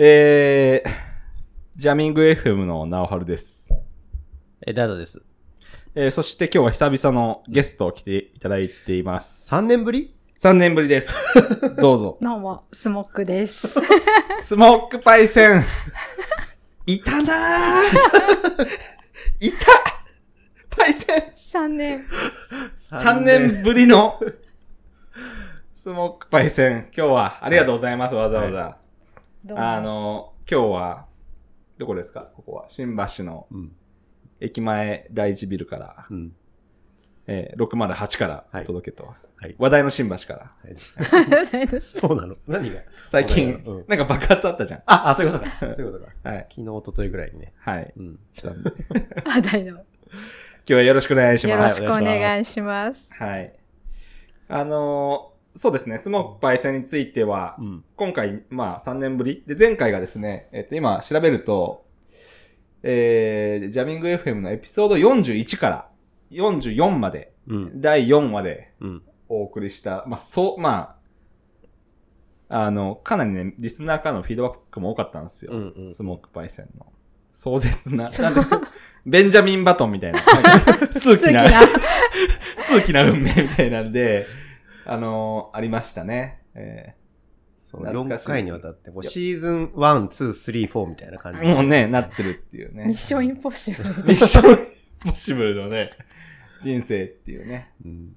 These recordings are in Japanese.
えー、ジャミング FM の直春です。え、ダダです。えー、そして今日は久々のゲストを来ていただいています。3年ぶり？3年ぶりです。どうぞ。どうも、スモックです。スモークパイセン。いたなぁ。いたパイセン。3年。3年ぶりのスモークパイセン。今日はありがとうございます、わざわざ。あ、の、今日は、どこですか？ここは。新橋のうん。駅前第一ビルから、うん。えー、608から届けと、はい。話題の新橋から。はい、そうなの？何が？最近、うんなんか爆発あったじゃん。あ、あ、そういうことか。そういうことか。はい。昨日、一昨日ぐらいにね。はい。うん。来たんであ、大丈夫。今日はよろしくお願いしよます。ろしくお願いしします。ます。はい。あのーそうですね、スモークパイセンについては、うん。今回、まあ3年ぶり。で、前回がですね、えっと、今調べると、えー、ジャミング FM のエピソード41から44まで、うん。第4話でうん。お送りした、まあ、そう、まあ、あの、かなりね、リスナーからのフィードバックも多かったんですよ。うん。うん。スモークパイセンの。壮絶な、なんで、ベンジャミンバトンみたいな、数奇な、数奇な運命みたいなんで、あのありましたね。えそう懐かしいです4回にわたって、こうシーズン1、2、3、4みたいな感じーもうね、なってるっていうね。ミッションインポッシブル。ミッションインポッシブルのね、人生っていうね。うん。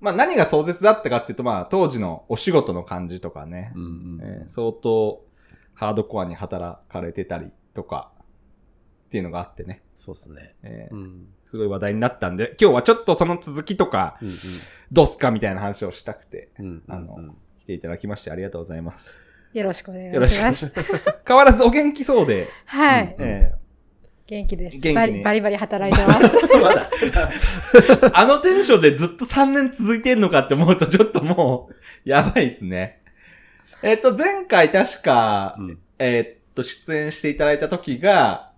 まあ何が壮絶だったかっていうと、まあ当時のお仕事の感じとかねう、ん。えー相当ハードコアに働かれてたりとかっていうのがあってね、そうっすね。えーうん。すごい話題になったんで、今日はちょっとその続きとか、うん。どうすかみたいな話をしたくて、うん。あのうん来ていただきましてありがとうございます。よろしくお願いします。変わらずお元気そうで、はい。え元気です。元気にバリバリバリ働いてます。まだ。ーあのテンションでずっと3年続いてんのかって思うとちょっともう、やばいですね。えっ、と、前回確か、うん。えっと、出演していただいた時が、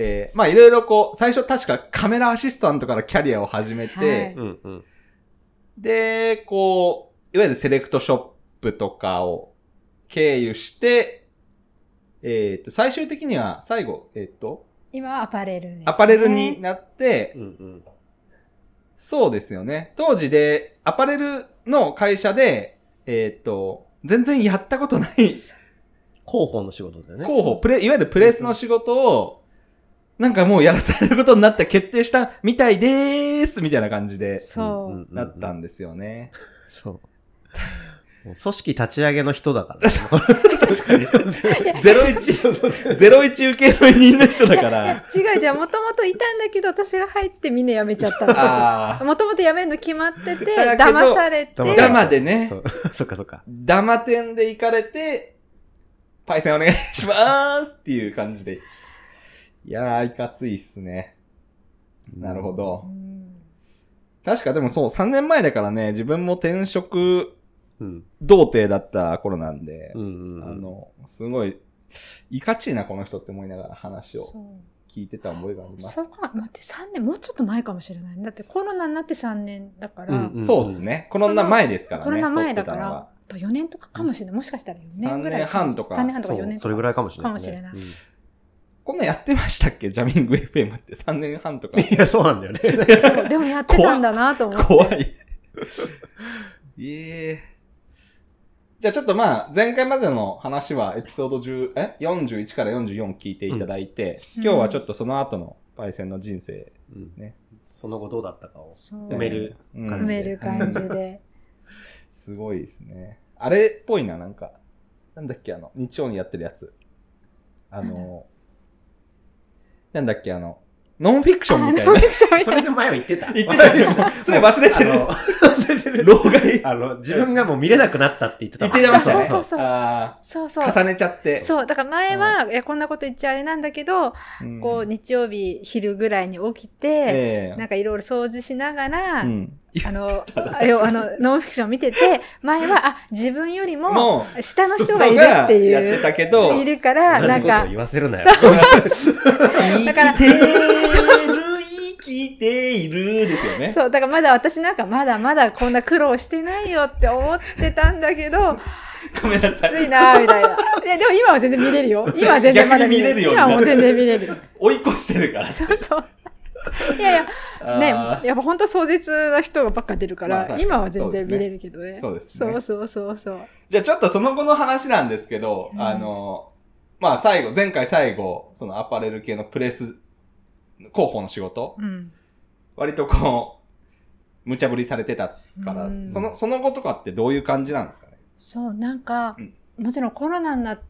えーまあいろいろこう、最初確かカメラアシスタントからキャリアを始めて、はい。で、こう、いわゆるセレクトショップとかを経由して、えっ、と、最終的には最後、えっ、と、今はアパレルね。アパレルになって、うん。うん。そうですよね。当時で、アパレルの会社で、えっ、と、全然やったことない広報の仕事だよね。候補、プレ、いわゆるプレスの仕事を、なんかもうやらされることになって決定したみたいでーすみたいな感じでそう。なったんですよね。そう。もう組織立ち上げの人だから。確かに。ゼロ一、ゼロ一受け負人の人だかいやら。違うじゃん。もともといたんだけど、私が入ってみんな辞めちゃったの。あもともと辞めるの決まってて、だけど騙されて、騙あ、されダマでねそ、うそっかそっか。ダマ店で行かれて、パイセンお願いしますっていう感じで。いやー、いかついっすね。なるほどう。ん確かでもそう、3年前だからね、自分も転職うん。童貞だった頃なんで、うんうんうん。あの、すごい、いかちいな、この人って思いながら話をそう聞いてた覚えがあります。そうか、待って、3年、もうちょっと前かもしれない。だってコロナになって3年だから、うんうんそうですね。コロナ前ですからね。コロナ前だから撮ってたのは、4年とかかもしれない。もしかしたら4年ぐらい。3年半とか3年半とかそう4年とか。それぐらいかもしれない。かもしれこんなんやってましたっけ？ジャミング FM って3年半とか。う んいや、そうなんだよね。そう、でもやってたんだなと思って。怖 い。ええじゃあちょっとまあ、前回までの話はエピソード10、え ?41 から44聞いていただいて、うん今日はちょっとその後のパイセンの人生、うんねその後どうだったかをそう埋めるうん埋感じで。める感じで。すごいですね。あれっぽいな、なんか。なんだっけ、あの、日曜にやってるやつ。あの、なんだっけ、あの、ノンフィクションみたいなあノンフ。ィクションみたいなそれで前は言ってた。言ってた よそれ忘れてる。老害。あの、自分がもう見れなくなったって言ってた。言ってましたね。そうそうそうあそうそう。ー重ねちゃって。そう、だから前は、いや、こんなこと言っちゃあれなんだけど、うんこう、日曜日昼ぐらいに起きて、ええなんかいろいろ掃除しながら、うん。あの、あの、ノンフィクション見てて、前は、あ、自分よりもも下の人がいるってやっていう、たけど、いるから、なんか言わせるなよ。だからきているですよね。そう、だからまだ私なんかまだまだこんな苦労してないよって思ってたんだけど、ごめんなさい。きついなーみたいな。いや、でも今は全然見れるよ。今は全然まだ見れる。よ今はもう全然見れる。追い越してるから。そうそう。いやいや、ね、やっぱ本当壮絶な人がばっか出るから、まあ今は全然見れるけどね。そうですねそうそうそうそう。じゃあちょっとその後の話なんですけど、うんあの、まあ最後、前回最後、そのアパレル系のプレス広報の仕事、うん。割とこう、無茶ぶりされてたから、うんその、その後とかってどういう感じなんですかね？そう、なんか、うんもちろんコロナになっ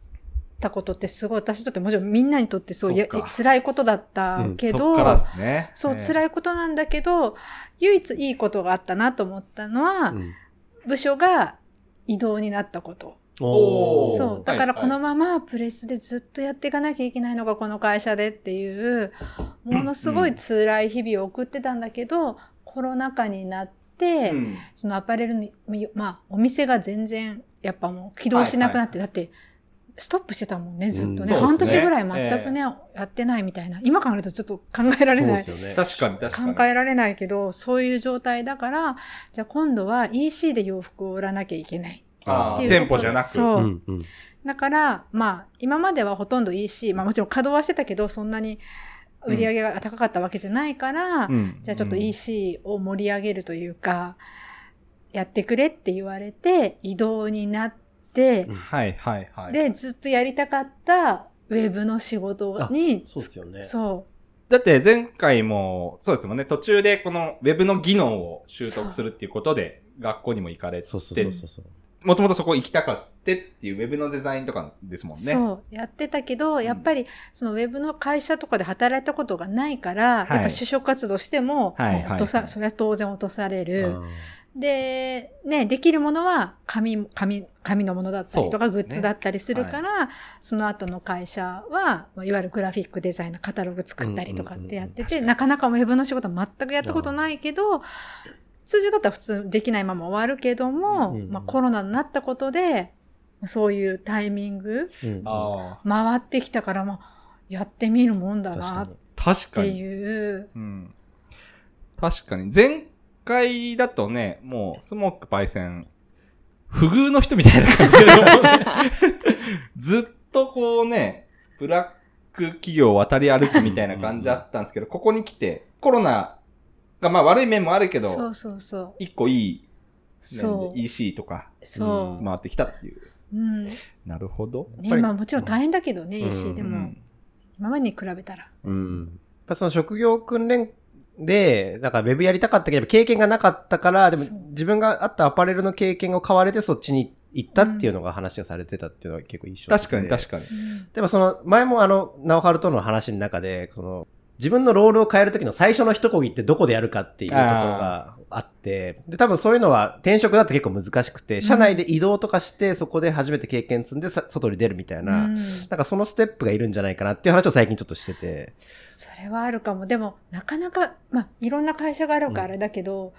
たことってすごい私にとってもちろんみんなにとってそうやそっか辛いことだったけど、そっからですね。そう、い。辛いことなんだけど、唯一いいことがあったなと思ったのは、うん部署が異動になったこと。そう。だからはいこのままプレスでずっとやっていかなきゃいけないのがこの会社でっていう、ものすごい辛い日々を送ってたんだけど、コロナ禍になって、うんそのアパレルの、まあ、お店が全然、やっぱもう起動しなくなって、だって、ストップしてたもんね、ずっとね。うん半年ぐらい全くね、やってないみたいな。今考えるとちょっと考えられない。そうですよね。確かに確かに。考えられないけど、そういう状態だから、じゃあ今度は EC で洋服を売らなきゃいけない。店舗じゃなく。そう。うんうん。だから、まあ、今まではほとんど EC、まあもちろん稼働はしてたけど、そんなに売り上げが高かったわけじゃないから、うん。じゃあちょっと EC を盛り上げるというか、やってくれって言われて、移動になってうん、はいはいはい。で、ずっとやりたかったウェブの仕事に、そうですよね。そだって前回も、そうですもんね、途中でこのウェブの技能を習得するっていうことで、学校にも行かれて、そうそうそうそうそう。もともとそこ行きたかってっていうウェブのデザインとかですもんう、ね。そう、やってたけど、やっぱりそのウェブの会社とかで働いたことがないから、はい。やっぱ就職活動しても、はいはい。はい落とさそれは当然落とされる。あで、ね、できるものは紙、紙、紙のものだったりとか、グッズだったりするから、その後の会社は、まあいわゆるグラフィックデザインのカタログ作ったりとかってやってて、うんうんうんなかなかウェブの仕事は全くやったことないけど、通常だったら普通できないまま終わるけども、うんうんまあコロナになったことで、そういうタイミング、回ってきたから、まあ、やってみるもんだ確かになっ。あ、確かてに。いう。うん。確かに。前回だとね、もう、スモークパイセン、不遇の人みたいな感じで、ずっとこうね、ブラック企業を渡り歩くみたいな感じあったんですけど、ここに来て、コロナがまあ悪い面もあるけど、そうそうそう。一個いい面そうで。EC とかそう。回ってきたっていう。うん。ね、なるほど。やっぱりまあもちろん大変だけどね、うん EC でも、うん今までに比べたら。うん。やっぱその職業訓練で、なんかウェブやりたかったけど、経験がなかったから、でも自分があったアパレルの経験を買われてそっちに行ったっていうのが話がされてたっていうのは結構一緒確かに確かかに。でもその、前もあの、ナオハルとの話の中で、その、自分のロールを変えるときの最初の一漕ぎってどこでやるかっていうところがあって、で、多分そういうのは転職だと結構難しくて、社内で移動とかして、そこで初めて経験積んでさ外に出るみたいな、うん。なんかそのステップがいるんじゃないかなっていう話を最近ちょっとしてて、それはあるかも。でも、なかなか、まあ、いろんな会社があるからあれだけど、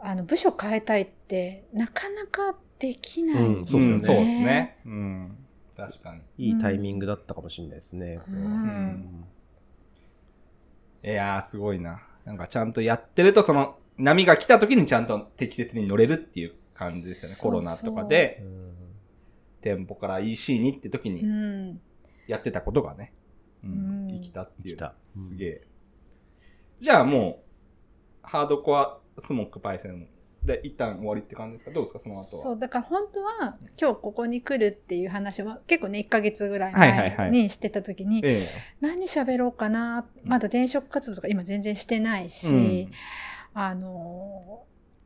あの、部署変えたいって、なかなかできない、うんそうですよね。んそうですね。うん。確かに。いいタイミングだったかもしれないですね。うんいやー、すごいな。なんかちゃんとやってると、その、波が来た時にちゃんと適切に乗れるっていう感じですよね。そうコロナとかで、うん店舗から EC にって時うにん。やってたことがね、うん、うん生きたっていう。すげえ。じゃあもう、ハードコアスモックパイセンで一旦終わりって感じですか？どうですか？その後は。そう、だから本当は、今日ここに来るっていう話は、結構ね、1ヶ月ぐらいはいはいはい。前にしてた時に、え何喋ろうかな、まだ転職活動とか今全然してないえし、うん。あの、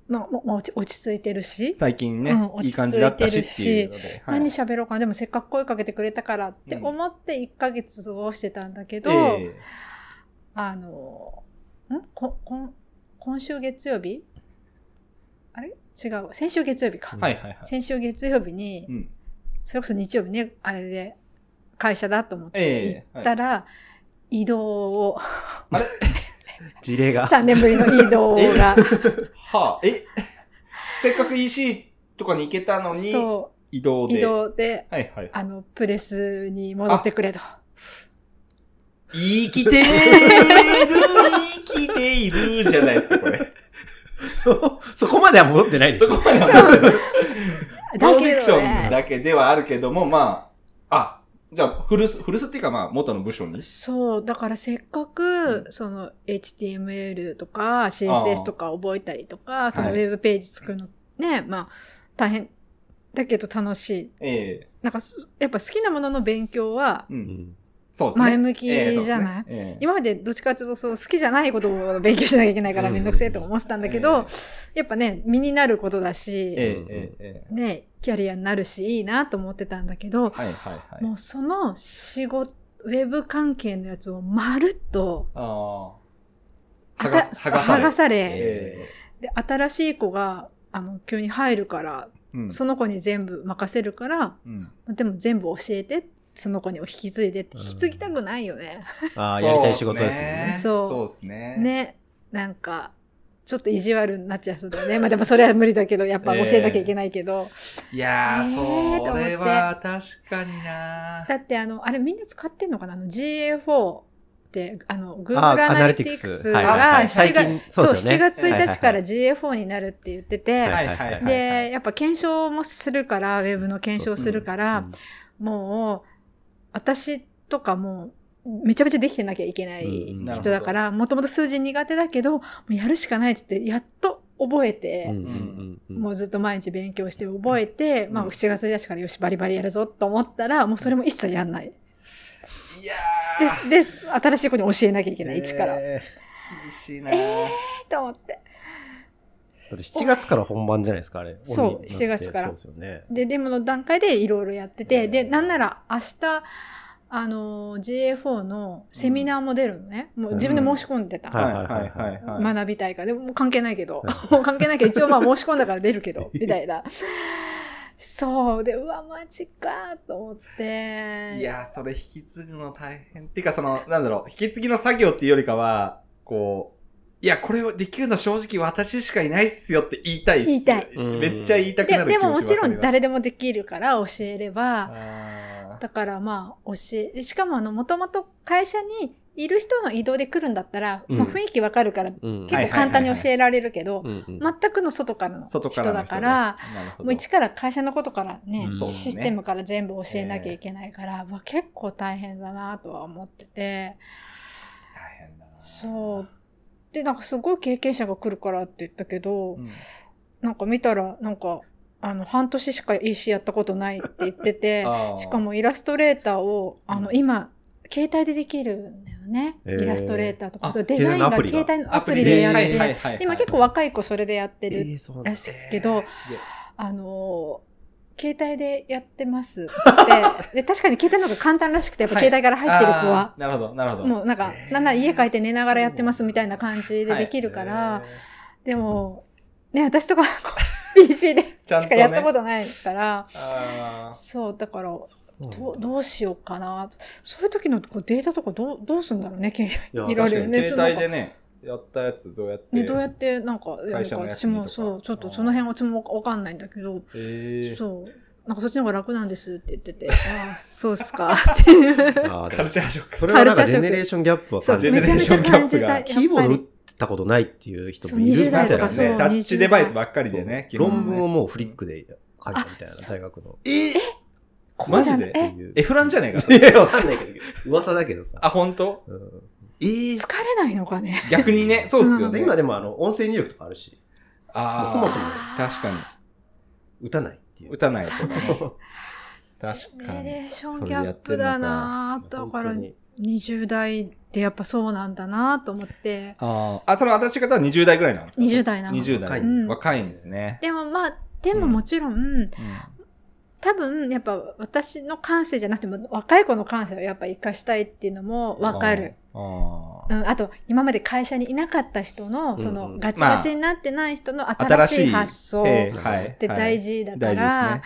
まあ、もうもう落ち着いてるし、最近ね、うんいい感じだったしっていうので。はい。何喋ろうか？な、でもせっかく声かけてくれたからって思って1ヶ月過ごしてたんだけど、ええ。あの、ん？ここん今週月曜日あれ？違う。先週月曜日か。はいはいはい。先週月曜日に、うん。それこそ日曜日ね、あれで会社だと思ってええ行ったら、移動を、事例が。3年ぶりの移動が、はあ、え？せっかく EC とかに行けたのに、そ移動で。う、移動で、はいはい。あの、プレスに戻ってくれと。生きている、生きているじゃないですか、これ。そ そこまでは戻ってないでしょ。そこまではノン だけどフィクションね。だけではあるけども、まあ、あ、じゃあ、古巣、古巣っていうかまあ、元の部署に？そう、だからせっかく、その HTML とか CSS とか覚えたりとか、そのウはいェブページ作るのね、まあ、大変だけど楽しい。ええなんかす、やっぱ好きなものの勉強はう。うんんそうですね。前向きじゃない？ね。ええ。今までどっちかっていうとそう好きじゃないことを勉強しなきゃいけないからうん。めんどくせえと思ってたんだけど、やっぱね、身になることだし、えええええね、キャリアになるしいいなと思ってたんだけど、えはいはいはい。もうその仕事、ウェブ関係のやつをまるっと剥がす、剥がされ。で、新しい子が、あの、急に入るから、えうん。その子に全部任せるから、うん。でも全部教えて、その子にを引き継いでって、引き継ぎたくないよね。ああ、やりたい仕事ですよね。そうそうですね。ね。なんか、ちょっと意地悪になっちゃいそうだよね。まあでもそれは無理だけど、やっぱ教えなきゃいけないけど。いやー、えーと思ってそれは確かになだってあの、あれみんな使ってんのかな？あの GA4 って、あの、Google アナリティクスがはいはいはい最7近月、そうそうですよね7月1日からはい GA4 になるって言ってて。で、やっぱ検証もするから、ウェブの検証するから、もう、私とかも、めちゃめちゃできてなきゃいけないうん人だから、もともと数字苦手だけど、もうやるしかないって言って、やっと覚えて、もうずっと毎日勉強して覚えて、まあうん7月1日からよしバリバリやるぞと思ったら、もうそれも一切やんない。いやー、で、で、新しい子に教えなきゃいけない、一から。え厳しいなえと思って。ーだって7月から本番じゃないですか、あれ。そうオンになって7月からそうですよね。で、デモの段階でいろいろやってて、で、なんなら明日、あの、GA4 のセミナーも出るのね。もう自分で申し込んでた。はいはいはいはいはい。学びたいから。でも関係ないけど。もう関係ないけど、一応まあ申し込んだから出るけど、みたいな。そう。で、うわ、マジかと思って。いやー、それ引き継ぐの大変。っていうか、その、なんだろう、引き継ぎの作業っていうよりかは、こう、いや、これをできるの正直私しかいないっすよって言いたいっす。言いたい。めっちゃ言いたくなでる気持ちでももちろん誰ででもできるから教えれば、あだからまあ教え、でしかもあの、もともと会社にいる人の移動で来るんだったら、うん。まあ雰囲気わかるからうん。結構簡単に教えられるけど、全くの外からの人だから、人ね、もう一から会社のことからね、うんシステムから全部教えなきゃいけないから、うわ結構大変だなとは思ってて、大変だな。そう。で、なんかすごい経験者が来るからって言ったけど、うん。なんか見たら、なんか、あの、半年しか EC やったことないって言ってて、しかもイラストレーターを、あの、うん。今、携帯でできるんだよね。イラストレーターとか、デザインが。携帯のアプリでやって、今結構若い子それでやってるらしいけど、あのー携帯でやってますって。で、確かに携帯の方が簡単らしくて、やっぱ携帯から入ってる子はなるほど、なるほど。もうなんか、なんなら家帰って寝ながらやってますみたいな感じでできるから、でも、ね、私とか、PC でしかやったことないから、そう、だから、どうどうしようかな。そういう時のこうデータとかどうどうすんだろうね、いろいろね。携帯でね、やったやつどうやって。ね、どうやってなんかやるか会社のやつ私もそう、ちょっとその辺私もわかんないんだけど、えー、そう。なんかそっちの方が楽なんですって言ってて、ああ、そうっすかっていう。あーでもカルチャーショック。それはなんかジェネレーションギャップはそう、感じるジェネレーションめちゃめちゃ感じた。キーボード打ったことないっていう人もいるそう20みたいな代とかそうね。タッチデバイスばっかりでね、基本論ね文をもうフリックで書いたみたいな、大学の。え？マジで？え、フランじゃねえか、そいれや、わかんないけど、噂だけどさ。あ、本当？うんえー疲れないのかね。逆にね、そうっすようんね。で今でもあの、音声入力とかあるし、あーそもそも確かに。打たないっていう。打たないとかね。ジ 確かにェネレーションギャップだなだから本当に20代ってやっぱそうなんだなと思って。あーあ、その新しい方は20代ぐらいなんですか？20代なの20代。若いうん若いんですね。でもまあ、でももちろん、うん多分やっぱ私の感性じゃなくても若い子の感性をやっぱ活かしたいっていうのもわかる。。あーうん、あと、今まで会社にいなかった人の、そうん。の、うんガチガチになってない人の新しい。発想って大事だから。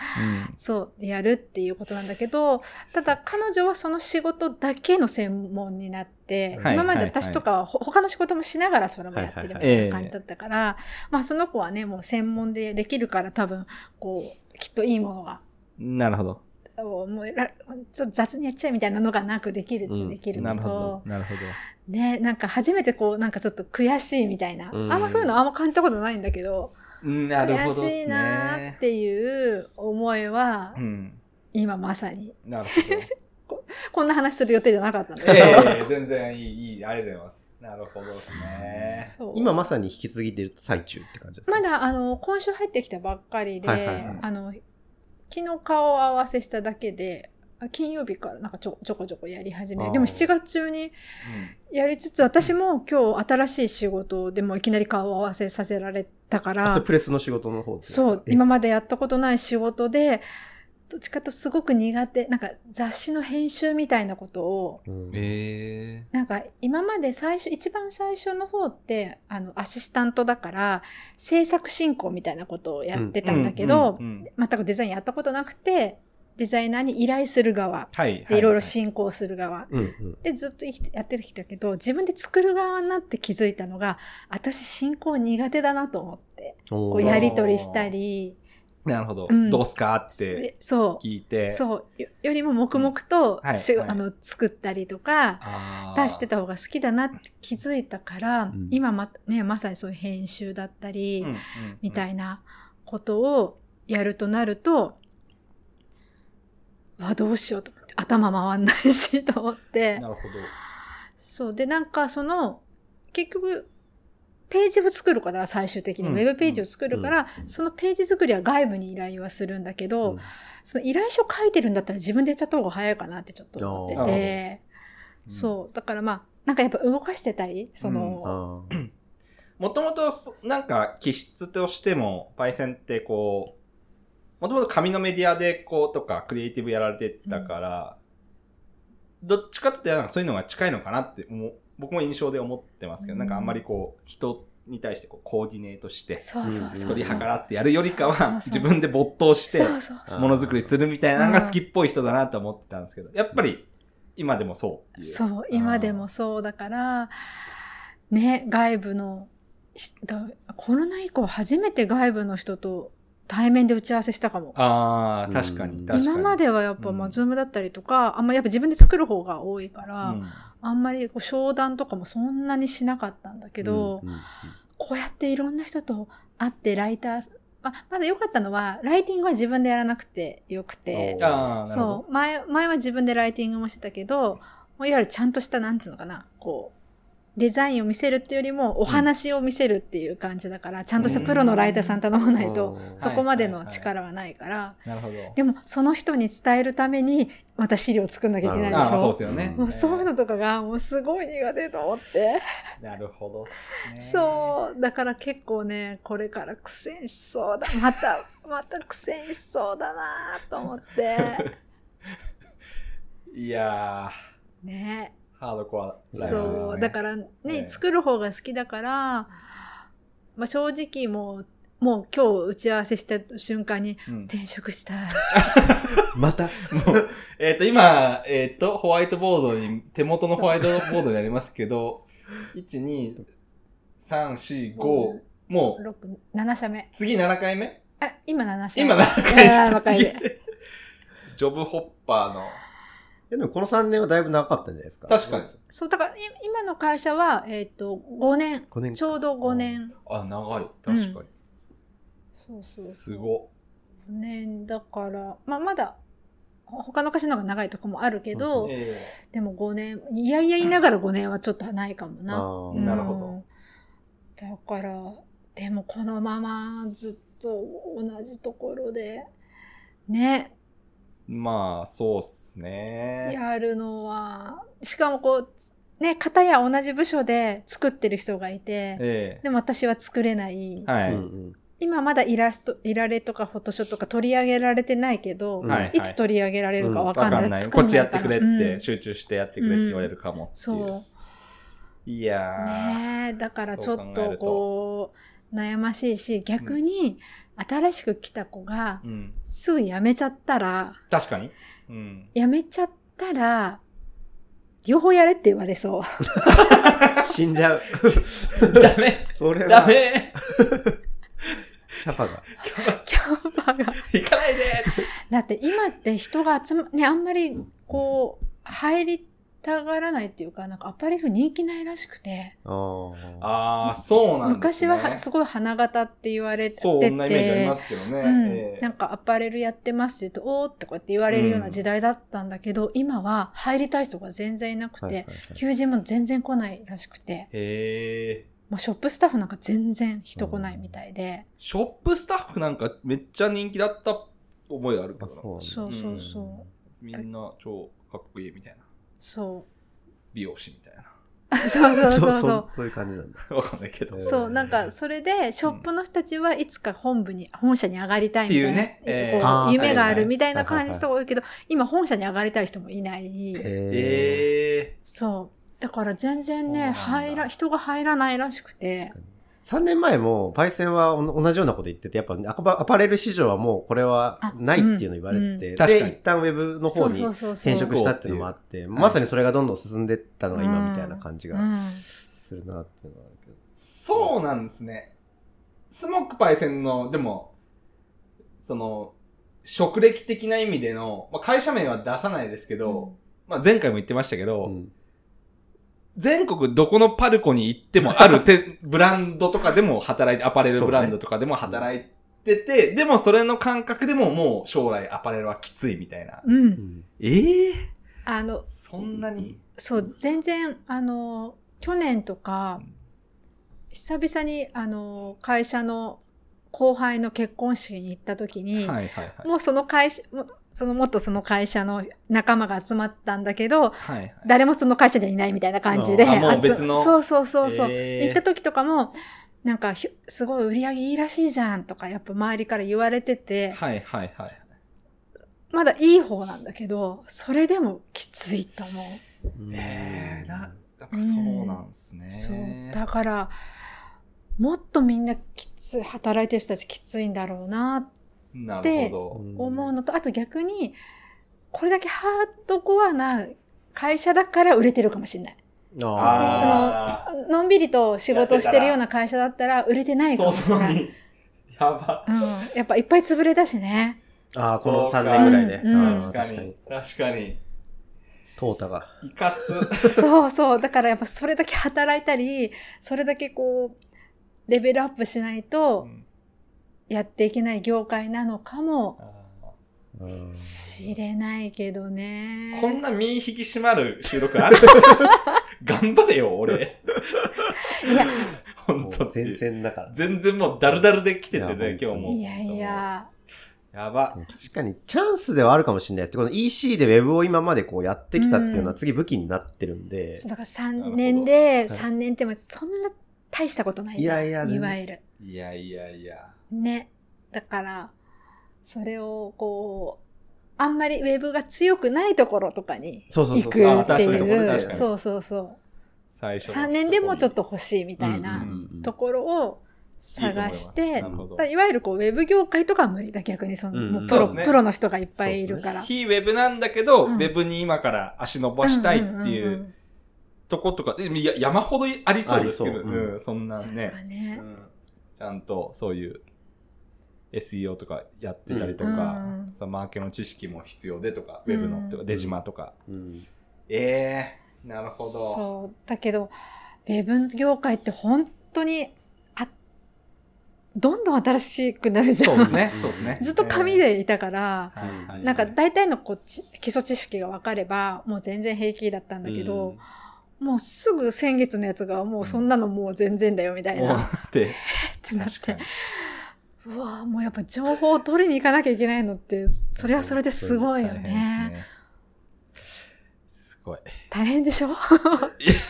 そう、やるっていうことなんだけど、ただ彼女はその仕事だけの専門になって、はい。今まで私とかはほ他の仕事もしながらそれもやってるみたいな感じだったから、まあその子はね、もう専門でできるから多分、こう、きっといいものが、うんなるほど。もうらちょっと雑にやっちゃうみたいなのがなくできるっちゃできるけどなるほど、。なるほど。ね、なんか初めてこう、なんかちょっと悔しいみたいな。うんあんまそういうのあんま感じたことないんだけど、うんなるほ悔しいなーっね。ていう思いはうん。今まさになるほ こんな話する予定じゃなかったんだど。けど、ええ全然いい、いい、ありがとうございます。なるほどですね。今まさに引き継ぎてる最中って感じですか？まだあの今週入ってきたばっかりで、はいはいはいあの昨日顔合わせしただけであ金曜日からなんかちょちょこちょこやり始めでも7月中にやりつつ私も今日新しい仕事でもいきなり顔合わせさせられたかあらプレスの仕事の方ですかそうえ今までやったことない仕事でどっちかとすごく苦手なんか雑誌の編集みたいなことをうん。ええなんか今まで最初一番最初の方ってあのアシスタントだから制作進行みたいなことをやってたんだけど、うんうんうん全くデザインやったことなくてデザイナーに依頼する側はい。でいろいろ進行する側、でずっとやってきたけど自分で作る側になって気づいたのが私進行苦手だなと思ってこうやり取りしたりなるほど。うん。どうすか？ってでそう。聞いて。そう。よよりも黙々とはい。はい。しあの作ったりとか、出してた方が好きだなって気づいたから、ん。今ま,、ね、まさにそういう編集だったり、うんうん。みたいなことをやるとなると、わどうしようと思って頭回んないしと思って。なるほど。そう。でなんかその結局ページを作るから最終的に、うん。ウェブページを作るから、そのページ作りは外部に依頼はするんだけど、うん。その依頼書書いてるんだったら自分でやっちゃった方が早いかなってちょっと思ってて、そう。だからまあなんかやっぱ動かしてたいその、もともと、そなんか、気質としても、パイセンってこう、もともと紙のメディアでこうとか、クリエイティブやられてたから、どっちかというとなんかそういうのが近いのかなって思う、僕も印象で思ってますけど、うん。なんかあんまりこう、人に対してこうコーディネートして、そうそうそう取り計らってやるよりかは、自分で没頭して、ものづくりするみたいなのが好きっぽい人だなと思ってたんですけど、やっぱり今でもそうっていう。そう今でもそうだからね外部のコロナ以降初めて外部の人と対面で打ち合わせしたかも。ああ、確かに、うん。確かに。今まではやっぱ、うん。まあ、ズームだったりとか、あんまりやっぱ自分で作る方が多いから、うん。あんまりこう商談とかもそんなにしなかったんだけど、うん。うんこうやっていろんな人と会ってライター、あまだ良かったのは、ライティングは自分でやらなくてよくて。そう、前、前は自分でライティングもしてたけど、もういわゆるちゃんとした、なんていうのかな、こう、デザインを見せるっていうよりも、お話を見せるっていう感じだから、ちゃんとしたプロのライターさん頼まないと、うんそこまでの力はないから、ど。なるほど。でも、その人に伝えるために、また資料を作んなきゃいけないでしょ？そうですよね。もうそういうのとかが、もうすごい苦手と思って。なるほどっすね。そう。だから結構ね、これから苦戦しそうだ。また、また苦戦しそうだなと思って。いやね。ー、ハードコアライフですね。そう。だからね、ええ作る方が好きだから、まあ正直もう、もう今日打ち合わせした瞬間に、うん転職したい。また、もう、えっ、と、今、えっ、と、ホワイトボードに、手元のホワイトボードにありますけど、1、2、3、4、5、もう、6、7社目。次7回目？あ、今7社目。今7回した7回目。ジョブホッパーの、でもこの3年はだいぶ長かったんじゃないですか。確かに。そう、だからい今の会社は、えっ、と、5年。5年ちょうど5年。あ、長い。確かに。そうそうそう。すご。5年だから、まあまだ、ほ他の会社の方が長いとこもあるけど、えでも5年、いやいや言いながら5年はちょっとないかもな。うんなるほど。だから、でもこのままずっと同じところで、ね、まあ、そうっすね。やるのは、しかもこう、ね、片や同じ部署で作ってる人がいて、えでも私は作れない。えはい。うんうん今まだイラスト、イラレとかフォトショーとか取り上げられてないけど、うんはいいつ取り上げられるかわかんない。わかんない。こっちやってくれって、うん集中してやってくれって言われるかもっていう。そう。いやー。ねえだからちょっとそうう悩ましいし逆に新しく来た子がうん。すぐ辞めちゃったら確かに。うん。辞めちゃったら両方やれって言われそう。死んじゃう。ダメそれは、ダメキャパが。キャンパーが。行かないでだって今って人が集まねあんまりこう入りたがらないっていうか、なんかアパレル人気ないらしくて、あー。ああ、そうなんですね。昔ははすごい花形って言われてて、そう、そんなイメージありますけどね。うん。ええ。なんかアパレルやってますって言うと、おーってこうやって言われるような時代だったんだけど、今は入りたい人が全然いなくて、はいはいはい。求人も全然来ないらしくて、へえ。もうショップスタッフなんか全然人来ないみたいで、ショップスタッフなんかめっちゃ人気だった覚えあるけどな。あそうそうそうそう。みんな超かっこいいみたいな。そう。美容師みたいな。そうそう そうそう。そういう感じなんだ。わかんないけど。えーそう、なんか、それで、ショップの人たちはいつか本部に、本社に上がりたいみたいな、っていうねえーこうあー夢があるみたいな感じの人が多いけど、今本社に上がりたい人もいない。えええそう。だから全然ね、入ら、人が入らないらしくて。3年前も、パイセンはお同じようなこと言ってて、やっぱアパアパレル市場はもうこれはないっていうの言われてて、うんで、一旦ウェブの方に。転職したっていうのもあって、まさにそれがどんどん進んでったのが今みたいな感じがうんするなっていうのはあるけど。そうなんですね。スモックパイセンの、でも、その、職歴的な意味での、まあ、会社名は出さないですけど、まあ、前回も言ってましたけど、うん全国どこのパルコに行ってもあるて ブランドとかでも働いて、アパレルブランドとかでも働いてて、でもそれの感覚でももう将来アパレルはきついみたいな。うん。うんええあの、そんなに？そう、全然、あの、去年とか、久々に、あの、会社の後輩の結婚式に行った時に、はいはいはい。もうその会社、そのもっとその会社の仲間が集まったんだけど、はいはい。誰もその会社にはいないみたいな感じで。あもう集別のそうそうそうそう。えー行った時とかも、なんかひ、すごい売り上げいいらしいじゃんとか、やっぱ周りから言われてて、はいはいはい。まだいい方なんだけど、それでもきついと思う。ええな、やっぱそうなんすね。そう。だから、もっとみんなきつい、働いてる人たちきついんだろうななでるほ思うのと、あと逆に、これだけハードコアな会社だから売れてるかもしれない。ど。ああのんびりと仕事をしてるような会社だったら売れてなあ、いか早もしれない。々に。やば。うん。やっぱいっぱい潰れたしね。ーあー、この3そうか年ぐらいね。うん確かに。。確かに。トータが。いかつ。そうそう。だからやっぱそれだけ働いたり、それだけこう、レベルアップしないとやっていけない業界なのかもうんしれないけどね。こんな身引き締まる収録ある？頑張れよ、俺。いや、も本当う前線だから。全然もうダルダルで来ててね、今日も。いやい。や。やば。確かにチャンスではあるかもしれないです。この EC でウェブを今までこうやってきたっていうのは次武器になってるんで。そうだから3年で、ほど3年ってもそんな大したことないじゃん。いやいやいわゆる。いやいやいや。ね。だから、それをこう、あんまりウェブが強くないところとかにそうそうそう行くっていう、そうそうそう。最初の3年でもちょっと欲しいみたいなところを探して、いわゆるこうウェブ業界とかは無理だ、逆にその、うんもうプロ、ね。プロの人がいっぱいいるから。非ウェブなんだけど、うん。ウェブに今から足伸ばしたいっていううんとことか、いや山ほどありそうですけど、う。うん。うんそんなねか、ね。う。ん。ちゃんとそういう SEO とかやってたりとうか、んそのマーケの知識も必要でとか、うんウェブのとか、デジマとか。うんええなるほど。そう。だけど、ウェブ業界って本当に、あ、どんどん新しくなるじゃん。そうですね。そうですね。ずっと紙でいたから、えー。なんか大体のこうち基礎知識が分かれば、もう全然平気だったんだけど、もうすぐ先月のやつがもうそんなのもう全然だよみたいもうな。っって、てなって。うわぁもうやっぱ情報を取りに行かなきゃいけないのって、それはそれですごいよね。ね。すごい。大変でしょ？いや、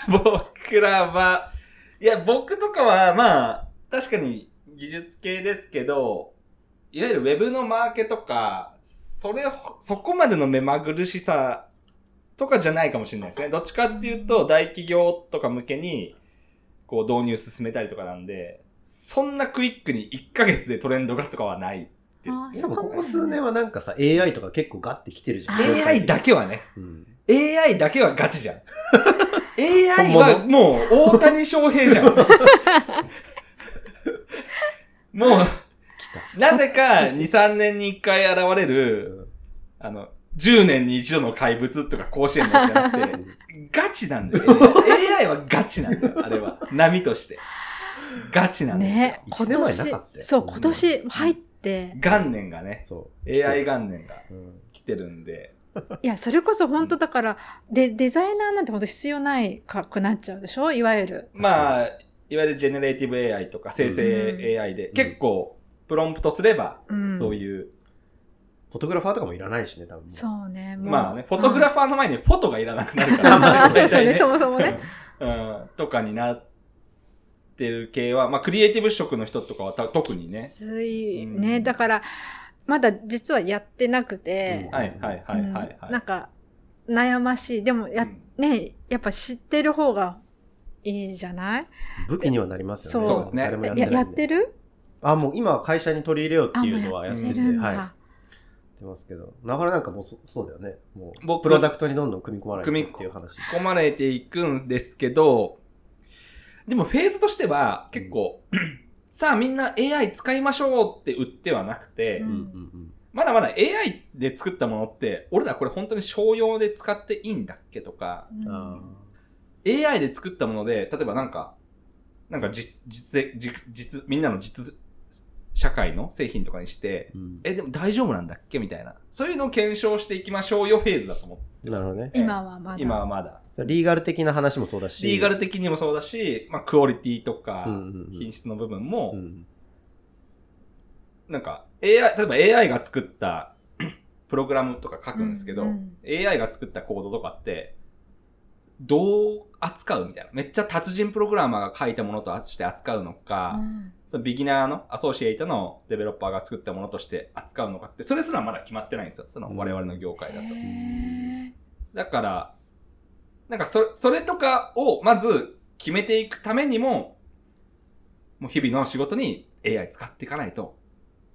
僕らは、いや、僕とかは、まあ、確かに技術系ですけど、いわゆるウェブのマーケとか、それを、そこまでの目まぐるしさとかじゃないかもしれないですね。どっちかっていうと、大企業とか向けに、こう、導入進めたりとかなんで、そんなクイックに1ヶ月でトレンドがとかはないですねもここ数年はなんかさ、AI とか結構ガッて来てるじゃん。AI だけはね。うん。AI だけはガチじゃん。AI はもう大谷翔平じゃん。もう、来なぜか 2、3年に1回現れる、あの、10年に一度の怪物とか甲子園のじゃなくて、ガチなんだよ。AI はガチなんだよ、あれは。波として。ガチなんだよ。ね、一年そう、今年入って、元年がね、そ AI 元年がう。うん来てるんで。いや、それこそ本当だから、デデザイナーなんて本当必要ないかくなっちゃうでしょ？いわゆる。まあ、いわゆるジェネレーティブ AI とか生成 AI で、結構、プロンプトすれば、うん。そういう、フォトグラファーとかもいらないしね、多分。そうね。まあね、フォトグラファーの前にフォトがいらなくなるかあまあら。そうですよね、そもそもね。うん、とかになってる系は、まあ、クリエイティブ職の人とかはた特にねき。ついうんね。だから、まだ実はやってなくてうん、はいはいはいはいはい。うんなんか、悩ましい。でも、や、うんね、やっぱ知ってる方がいいじゃない？武器にはなりますよね。そうですね誰もやってやってる？あ、もう今は会社に取り入れようってあ、いうのはやってて、ってるんはい。ってますけど。なかなかもうそそうだよね。もう、僕プロダクトにどんどん組み込まないと組みっていう話。込まれていくんですけど、でもフェーズとしては結構、さあみんな AI 使いましょうって売ってはなくて、うんうんうんまだまだ AI で作ったものって、俺らこれ本当に商用で使っていいんだっけとか、うん。AI で作ったもので、例えばなんか、なんか実、実、実、実みんなの実、社会の製品とかにして、ーうんえ、でも大丈夫なんだっけみたいな。そういうのを検証していきましょうよフェーズだと思ってます。なるほどね今はまだ。今はまだ。リーガル的な話もそうだし。リーガル的にもそうだし、まあ、クオリティとかうんうんうん品質の部分も、うん。なんか AI、例えば AI が作った プログラムとか書くんですけど、うん AI が作ったコードとかって、どう扱うみたいな。めっちゃ達人プログラマーが書いたものとして扱うのか、うんそのビギナーのアソシエイトのデベロッパーが作ったものとして扱うのかって、それすらまだ決まってないんですよ。その我々の業界だと。へーだから、なんかそ、それとかをまず決めていくためにも、もう日々の仕事に AI 使っていかないと、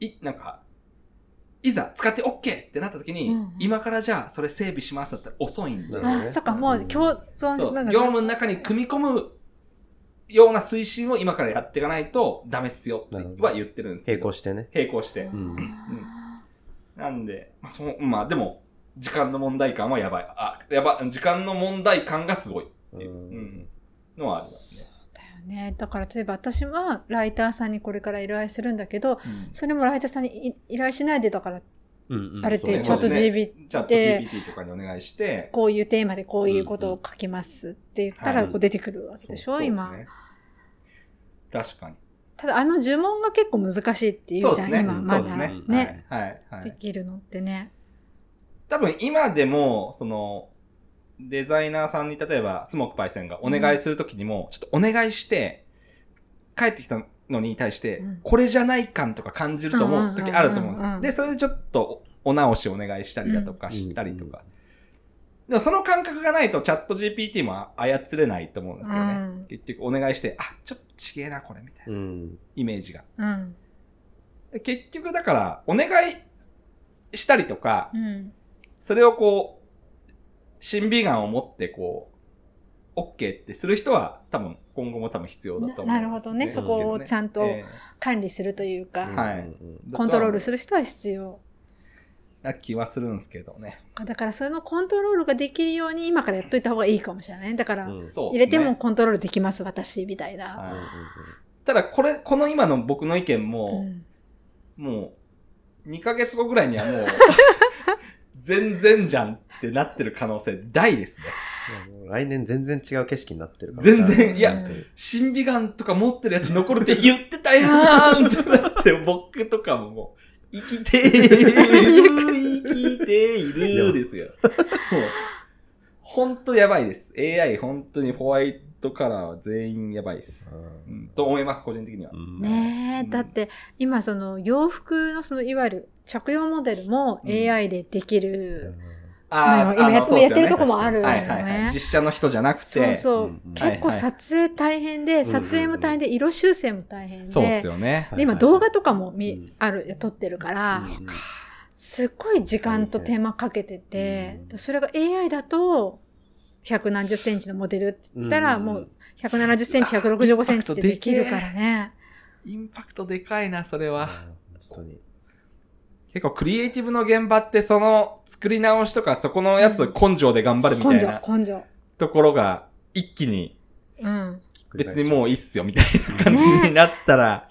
い、なんか、いざ使って OK ってなった時に、うんうん今からじゃあそれ整備しますだったら遅いんで、あ、そっか、もう共存そう、なんか業務の中に組み込むような推進を今からやっていかないとダメっすよっては言ってるんですけど。並行してね。並行して。うんなんで、まあ、その、まあでも、時間の問題感はやばい。あ、やば、時間の問題感がすごいっていう、ううんん、のはありますそね。ね。だから例えば私はライターさんにこれから依頼するんだけど、うんそれもライターさんにい依頼しないでだから、うんうんあれってチャット GPT で GPT とかにお願いして、こういうテーマでこういうことを書きますって言ったらはいこう出てくるわけでしょ、そうです今。ね。確かに。ただあの呪文が結構難しいっていうじゃん、ね。今まだね。ねはい。はい。はい。できるのってね。多分今でも、その、デザイナーさんに例えば、スモークパイセンがお願いするときにも、ちょっとお願いして、帰ってきたのに対して、うんこれじゃない感とか感じると思う時あると思うんです。よで、それでちょっとお直しお願いしたりだとかうんしたりとか。でもその感覚がないとチャット GPT も操れないと思うんですよね。うん結局お願いして、あ、ちょっとちげえな、これ、みたいなうん。イメージが。うん。結局だから、お願いしたりとか、うん。それをこう、審美眼を持ってこう、OK ってする人は多分今後も多分必要だと思うんです。ななるほどね。そこをちゃんとえ管理するというか、はい。うんえコントロールする人は必要。な気はするんですけどね。だからそのコントロールができるように今からやっといた方がいいかもしれない。だから、入れてもコントロールできます、私、みたいな。はい。ただこれ、この今の僕の意見うも、ん。もう、2ヶ月後ぐらいにはもう、全然じゃん。ってなってる可能性大ですね。来年全然違う景色になってるから。全然いや審美眼とか持ってるやつ残るって言ってたやんってなって、僕とかももう、生きている、生きているですよ。そう。ほんとやばいです。AI 本当にホワイトカラーは全員やばいです。うん、と思います、個人的には。うんねえ、うんだって今その洋服のそのいわゆる着用モデルもうん AI でできる、うですよねやってるとこもあるよはいはいはい。ね。実写の人じゃなくて。そうそう、結構撮影大変で、はい撮影も大変で、色修正も大変で、そうですよね。で今動画とかもみ、うんある、撮ってるから、そうかすっごい時間と手間かけてて、それが AI だと、百何十センチのモデルって言ったら、うんもう170センチ、165センチってできるからね。インパクトでかいな、それは。本当に。結構クリエイティブの現場ってその作り直しとかそこのやつを根性で頑張るみたいな、根性。ところが一気にうん。別にもういいっすよみたいな感じになったら、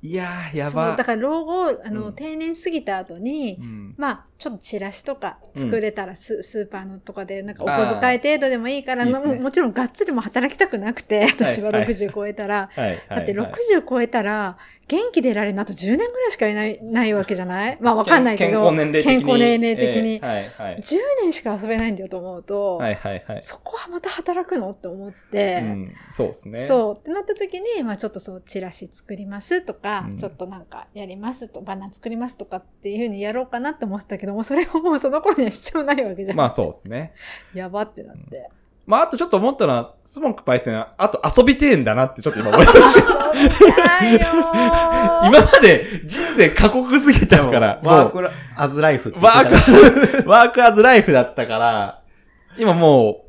いやー、やばだ。から老後、あの、うん定年過ぎた後に、うんまあ、ちょっとチラシとか作れたらス,、スーパーのとかで、なんかお小遣い程度でもいいから、いいねももちろんがっつりも働きたくなくて、私ははいはい60超えたら。はい、はい。だってはい60超えたら、元気でいられるのあと10年ぐらいしかいない、ないわけじゃない？まあわかんないけど。健康年齢的に。えーはい、はい。10年しか遊べないんだよと思うと、はい、はい、はい。そこはまた働くの？って思って、うん、そうですね。そうってなった時に、まあちょっとそう、チラシ作りますとか、うんちょっとなんかやりますと、バナー作りますとかっていうふうにやろうかなって思ってたけども、それはもうその頃には必要ないわけじゃん。まあそうですね。やばってなって。まああとちょっと思ったのは、スモークパイセン、あと遊びてえんだなってちょっと今思いました。遊びたいよー 今まで人生過酷すぎたから、もワークアズライフワーク、ワークアズライフだったから、今もう、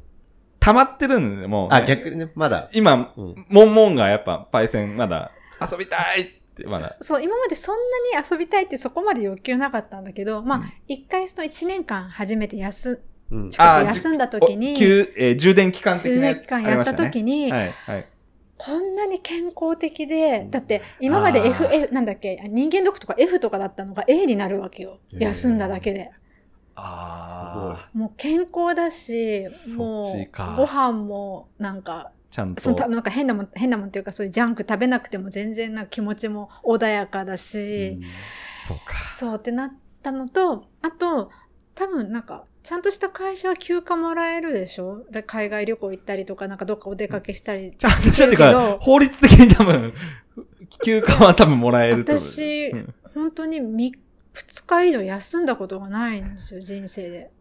溜まってるんで、もう、あ、逆にね、まだ。今、うんモンモンがやっぱパイセンまだ遊びたいって、まだ。そう、今までそんなに遊びたいってそこまで欲求なかったんだけど、まあうん、一、回その1年間初めて休、休んだ時おに、休えー充電期間的数なやつ年間やった時に、に、はい、はい。こんなに健康的で、だって今まであ F、ー。F なんだっけ、人間ドックとか F とかだったのが A になるわけよ。休んだだけで。あもう健康だし、そもうご飯もなんか、ーちゃんと。そのたなんか変なもん、変なもんっていうかそういうジャンク食べなくても全然な気持ちも穏やかだし、そうか。そうってなったのと、あと、多分なんか、ちゃんとした会社は休暇もらえるでしょ？で海外旅行行ったりとか、なんかどっかお出かけしたり。ちゃんとしたっていうか法律的に多分、休暇は多分もらえると思う。私、うん本当に2日以上休んだことがないんですよ、人生で。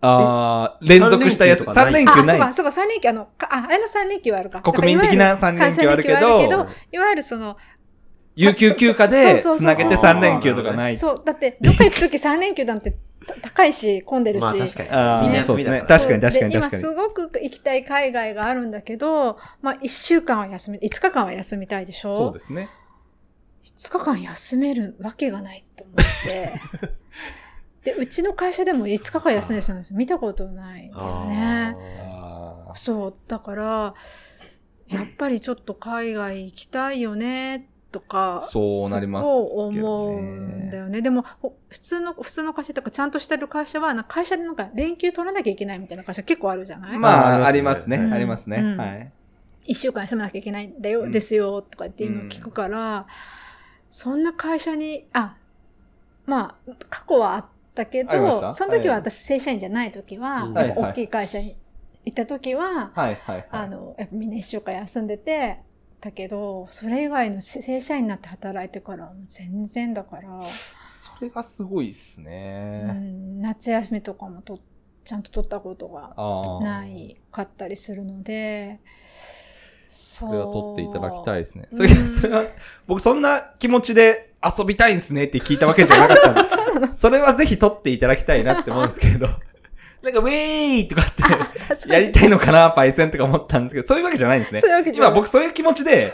ああ、連続したやつ。3三連連休ない。あ、そうか、そうか、3連休、あの、かあ、あれの3連休はあるか。国民的な3連休あるけ三連休はあるけどど、いわゆるその、有給休暇でつなげて3連休とかない。そう、だって、どっか行くとき3連休なんてた 高いし、混んでるし。まあ確かに。あーみんなそうですね確かに確かに確かにで今すごく行きたい海外があるんだけど、まあ1週間は休み、5日間は休みたいでしょ？そうですね。5日間休めるわけがないと思って。で、うちの会社でも5日間休んでる人なんですよ見たことないんだよね。そう、だから、やっぱりちょっと海外行きたいよね、とか、そうなりますけどね思うんだよね。でも、ほ普通の、普通の会社とかちゃんとしてる会社は、会社でなんか連休取らなきゃいけないみたいな会社結構あるじゃない、まあ、あありますすね。ありますね。うんはい。一週間休まなきゃいけないんだよ、うんですよ、とかっていうのを聞くから、そんな会社に、あ、まあ、過去はあったけど、その時ははい私正社員じゃない時は、はいはい大きい会社に行った時は、はい、はい、はい。あの、やっぱみんな一週間休んでて、だけど、それ以外の正社員になって働いてから、全然だから、それがすごいっすうね。ん、夏休みとかもとちゃんと取ったことが。ないかったりするので、そそれは取っていただきたいい。ですね。それうんそれは、僕そんな気持ちで遊びたいんですねって聞いたわけじゃなかったんです。それはぜひ取っていただきたいなって思うんですけど。なんか、ウェーイとかって、やりたいのかな、パイセンとか思ったんですけど、そういうわけじゃないんですね今僕そういう気持ちで、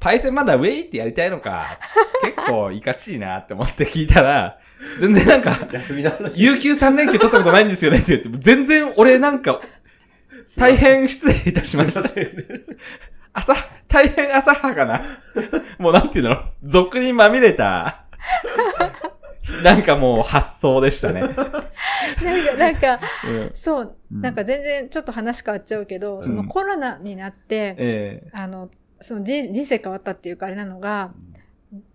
パイセンまだウェイってやりたいのか、結構いかちいなって思って聞いたら、全然なんか、休み。有給3連休取ったことないんですよねって言って、全然俺なんか、大変失礼いたしました。朝、大変浅はかな？もうなんていうの俗にまみれた、なんかもう発想でしたね。なんか、なんか、うん。そう、うん。なんか全然ちょっと話変わっちゃうけど、そのうんコロナになって、えあの、その人人生変わったっていうかあれなのが、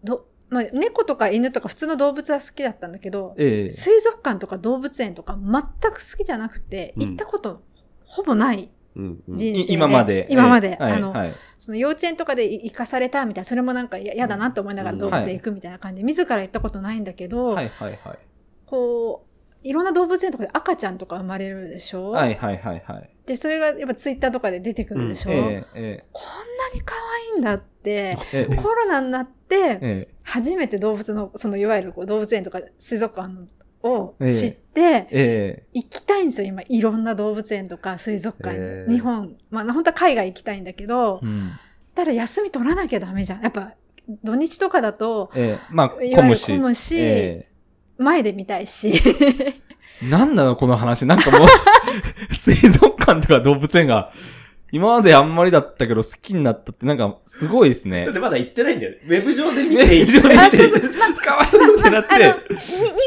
どまあ、猫とか犬とか普通の動物は好きだったんだけど、えええ。水族館とか動物園とか全く好きじゃなくて、うん。行ったことほぼないうんうん。今まで。今まで、ええ。はいあの、はい。その幼稚園とかで行かされたみたいな、それもなんかや嫌だなと思いながらうん。動物園行くみたいな感じで、自ら行ったことないんだけど、はいはいはい。こう、いろんな動物園とかで赤ちゃんとか生まれるでしょ、はいはいはいはい。で、それがやっぱツイッターとかで出てくるでしょ、えええこんなに可愛いんだって、ええ。コロナになって、ええ。初めて動物の、そのいわゆるこう動物園とか水族館をええ知って、ええ行きたいんですよ、今。いろんな動物園とか水族館に。へえ日本、まあ本当は海外行きたいんだけど、うんただ休み取らなきゃダメじゃん。やっぱ土日とかだと、ええまあ、混むし。混むし、え前で見たいし。なんなのこの話。なんかもう、水族館とか動物園が、今まであんまりだったけど好きになったってなんかすごいですねだっ。てまだ行ってないんだよね。ウェブ上で見ねて、非常にあ見て、可愛いってなっあの、て、2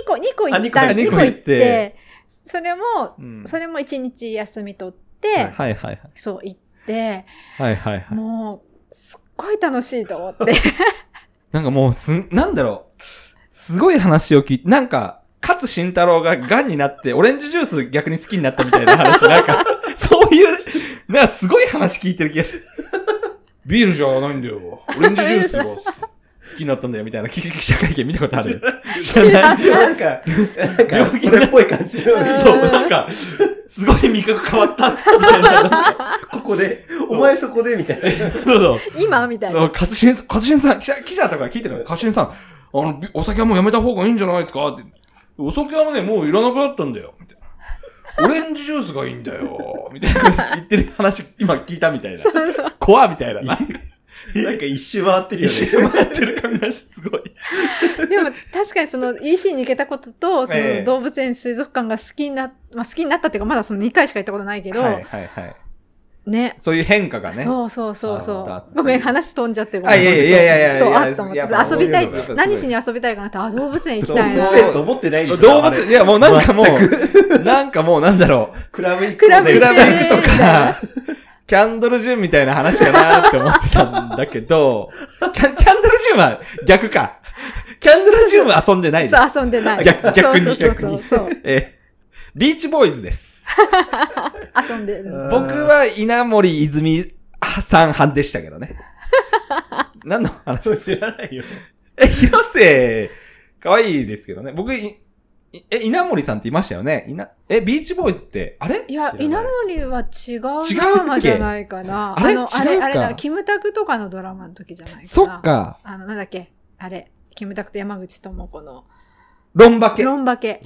個、二個行った、あ2個行っ二個行ってて、それも、うんそれも1日休み取って、はいはいはい。そう行って、はいはいはい。もう、すっごい楽しいと思って。なんかもうすん、なんだろう。すごい話を聞いて、なんか、勝慎太郎が癌になって、オレンジジュース逆に好きになったみたいな話、なんか、そういう、なんかすごい話聞いてる気がして。ビールじゃないんだよ。オレンジジュースが好き になったんだよ、みたいな記者会見見たことある。知らない。なんか、なんか、それっぽい感じの。そう、なんか、すごい味覚変わった、みたいな。ここで、お前そこで、みたいな。そうそう。今？みたいな。勝新さん、勝新さん、記者、記者とか聞いてるの？勝新さん、あの、びお酒はもうやめた方がいいんじゃないですか？って。お酒はね、もういらなくなったんだよ。みたいな。オレンジジュースがいいんだよ。みたいな。言ってる話、今聞いたみたいな。そうそう。怖みたいな。なんか一周回ってるよ一周ね。回ってる感がすごい。でも確かにその EC に行けたことと、そええの動物園水族館が好きにな、まあ好きになったっていうかまだその2回しか行ったことないけど、はいはいはい。ね。そういう変化がね。そうそうそうそあったう。ごめん、話飛んじゃってごめん。あいやいやいやいやいやといや遊びたい。何しに遊びたいかなって、あ、動物園行きたいな。そう先生と思ってないでしょ。動物、いやもうなんかもう、なんかもうなんだろう。クラブ行クラブクラブ行行くとか、キャンドルジュンみたいな話かなって思ってたんだけど、キャンキャンドルジュンは逆か。キャンドルジュンは遊んでないです。そう、遊んでない。逆逆にそうそうそうそう。えービーチボーイズです。遊んでる。うん僕は稲森泉さん派でしたけどね。何の話ですか？知らないよ。え、広瀬、可愛いですけどね。僕、いいえ、稲森さんっていましたよね？いなえ、ビーチボーイズって、あれ？いや、稲森は違うドラマじゃないかな。あれ？の、あれ、あれだ、キムタクとかのドラマの時じゃないかな。そっ。か。あの、なんだっけ、あれ、キムタクと山口智子の、ロンバケ。ロンバケ。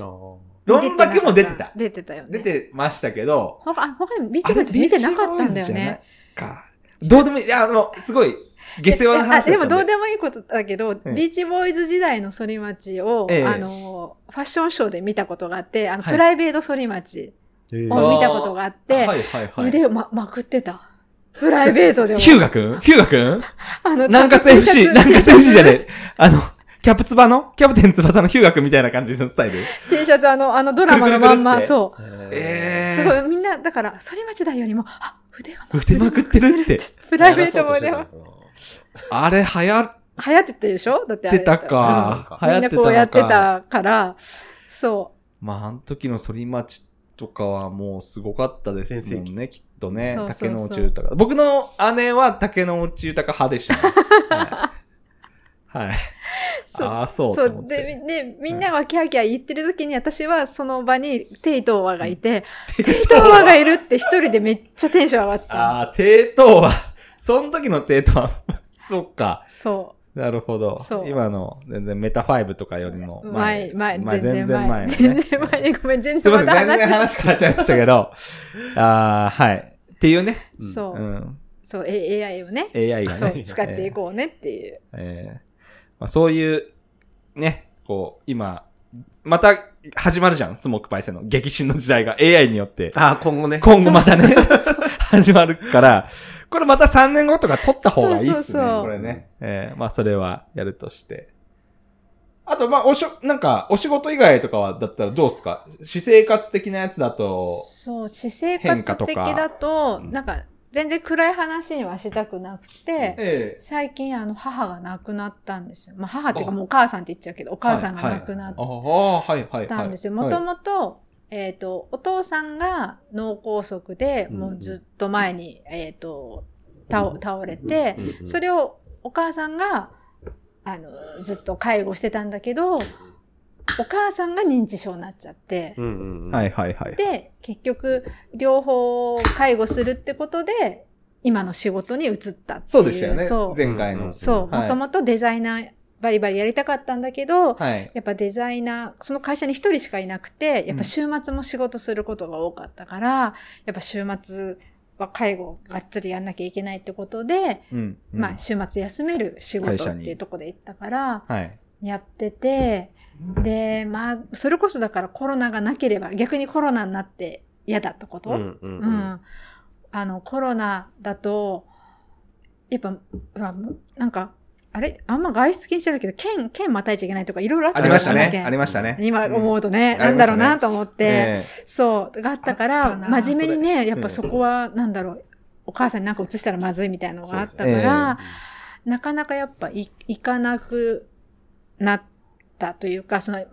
ロンバケも出てた。出てたよね。出てましたけど、他、あ他にビーチボーイズ見てなかったんだよね。。か。どうでもいい。あの、すごい、下世話な話でもどうでもいいことだけど、えビーチボーイズ時代の反町を、ええあの、ファッションショーで見たことがあって、あの、はいプライベート反町を見たことがあって、はいはいはい。腕をま、まくってた。プライベートでも。ヒューガくんヒューガくん あの、南葛 FC、南葛 FC じゃない。あの、キャプツバのキャプテン翼のヒューガくんみたいな感じのスタイル？T シャツ、あの、あのドラマのまんま、そう。えすごい、みんな、だから、反町代よりも、あ、腕がまく腕まくってるって。プライベートも腕は。あれ、流行っ流行ってたでしょ？だってあれ。てたか。うんみんなこうやってたから、そまあ、あの時の反町とかはもうすごかったですもんね、きっとね。そうそうそう竹野内豊。僕の姉は竹野内豊派でしたね。はい。はい、そうああ、そうう。そう。で、て。で、みんながキャーキャー言ってる時に、私はその場にテイトーワがいて、テイトーワがいるって一人でめっちゃテンション上がってた。ああ、帝東は、その時の帝東は、そっか。そなるほど今の全然メタ5とかよりもう。前前。前、全然前。全然前。ごめん、全然また全然話変わっちゃいましたけど。ああ、はい。っていうね。そうう。ん。そう、A- AI をね、AI がね。そう、使っていこうねっていう。えーまあ、そういう、ね、こう、今、また始まるじゃん、スモークパイセンの激震の時代が AI によって。ああ、今後ね。今後またね、始まるから、これまた3年後とか撮った方がいいっすね、そうそうそうこれね。えーまあそれはやるとして。あと、まあ、おしょ、なんか、お仕事以外とかは、だったらどうすか？私生活的なやつだと、そう、私生活的だと、うんなんか、全然暗い話にはしたくなくて、え最近、あの、母が亡くなったんですよ。まあ、母っていうかもうお母さんって言っちゃうけど、お母さんが亡くなっ。たんですよ。はいもともと、えっ、と、お父さんが脳梗塞で、うんもうずっと前に、えっ、と、倒倒れて、うんうんそれをお母さんが、あの、ずっと介護してたんだけど、お母さんが認知症になっちゃって、うんうんうん。はいはいはい。で、結局、両方介護するってことで、今の仕事に移ったっていう。そうでしたよね。そう。前回の。うんそう。はいもともとデザイナー、バリバリやりたかったんだけど、はい。やっぱデザイナー、その会社に一人しかいなくて、やっぱ週末も仕事することが多かったから、やっぱ週末は介護をがっつりやんなきゃいけないってことで、うん。うんまあ週末休める仕事っていうところで行ったから、はい。やってて、で、まあ、それこそだからコロナがなければ、逆にコロナになって嫌だったこと？うんうんううん。ん。あの、コロナだと、やっぱ、うわなんか、あれ？あんま外出禁止だけど、県、県またいちゃいけないとかいろいろあったありましたね。ありましたね。今思うとね、うん。なんだろうなと思って、えそう、があったから、真面目にね、やっぱそこは、なんだろう、お母さんになんか移したらまずいみたいなのがあったから、なかなかやっぱい行かなくなったというか、その、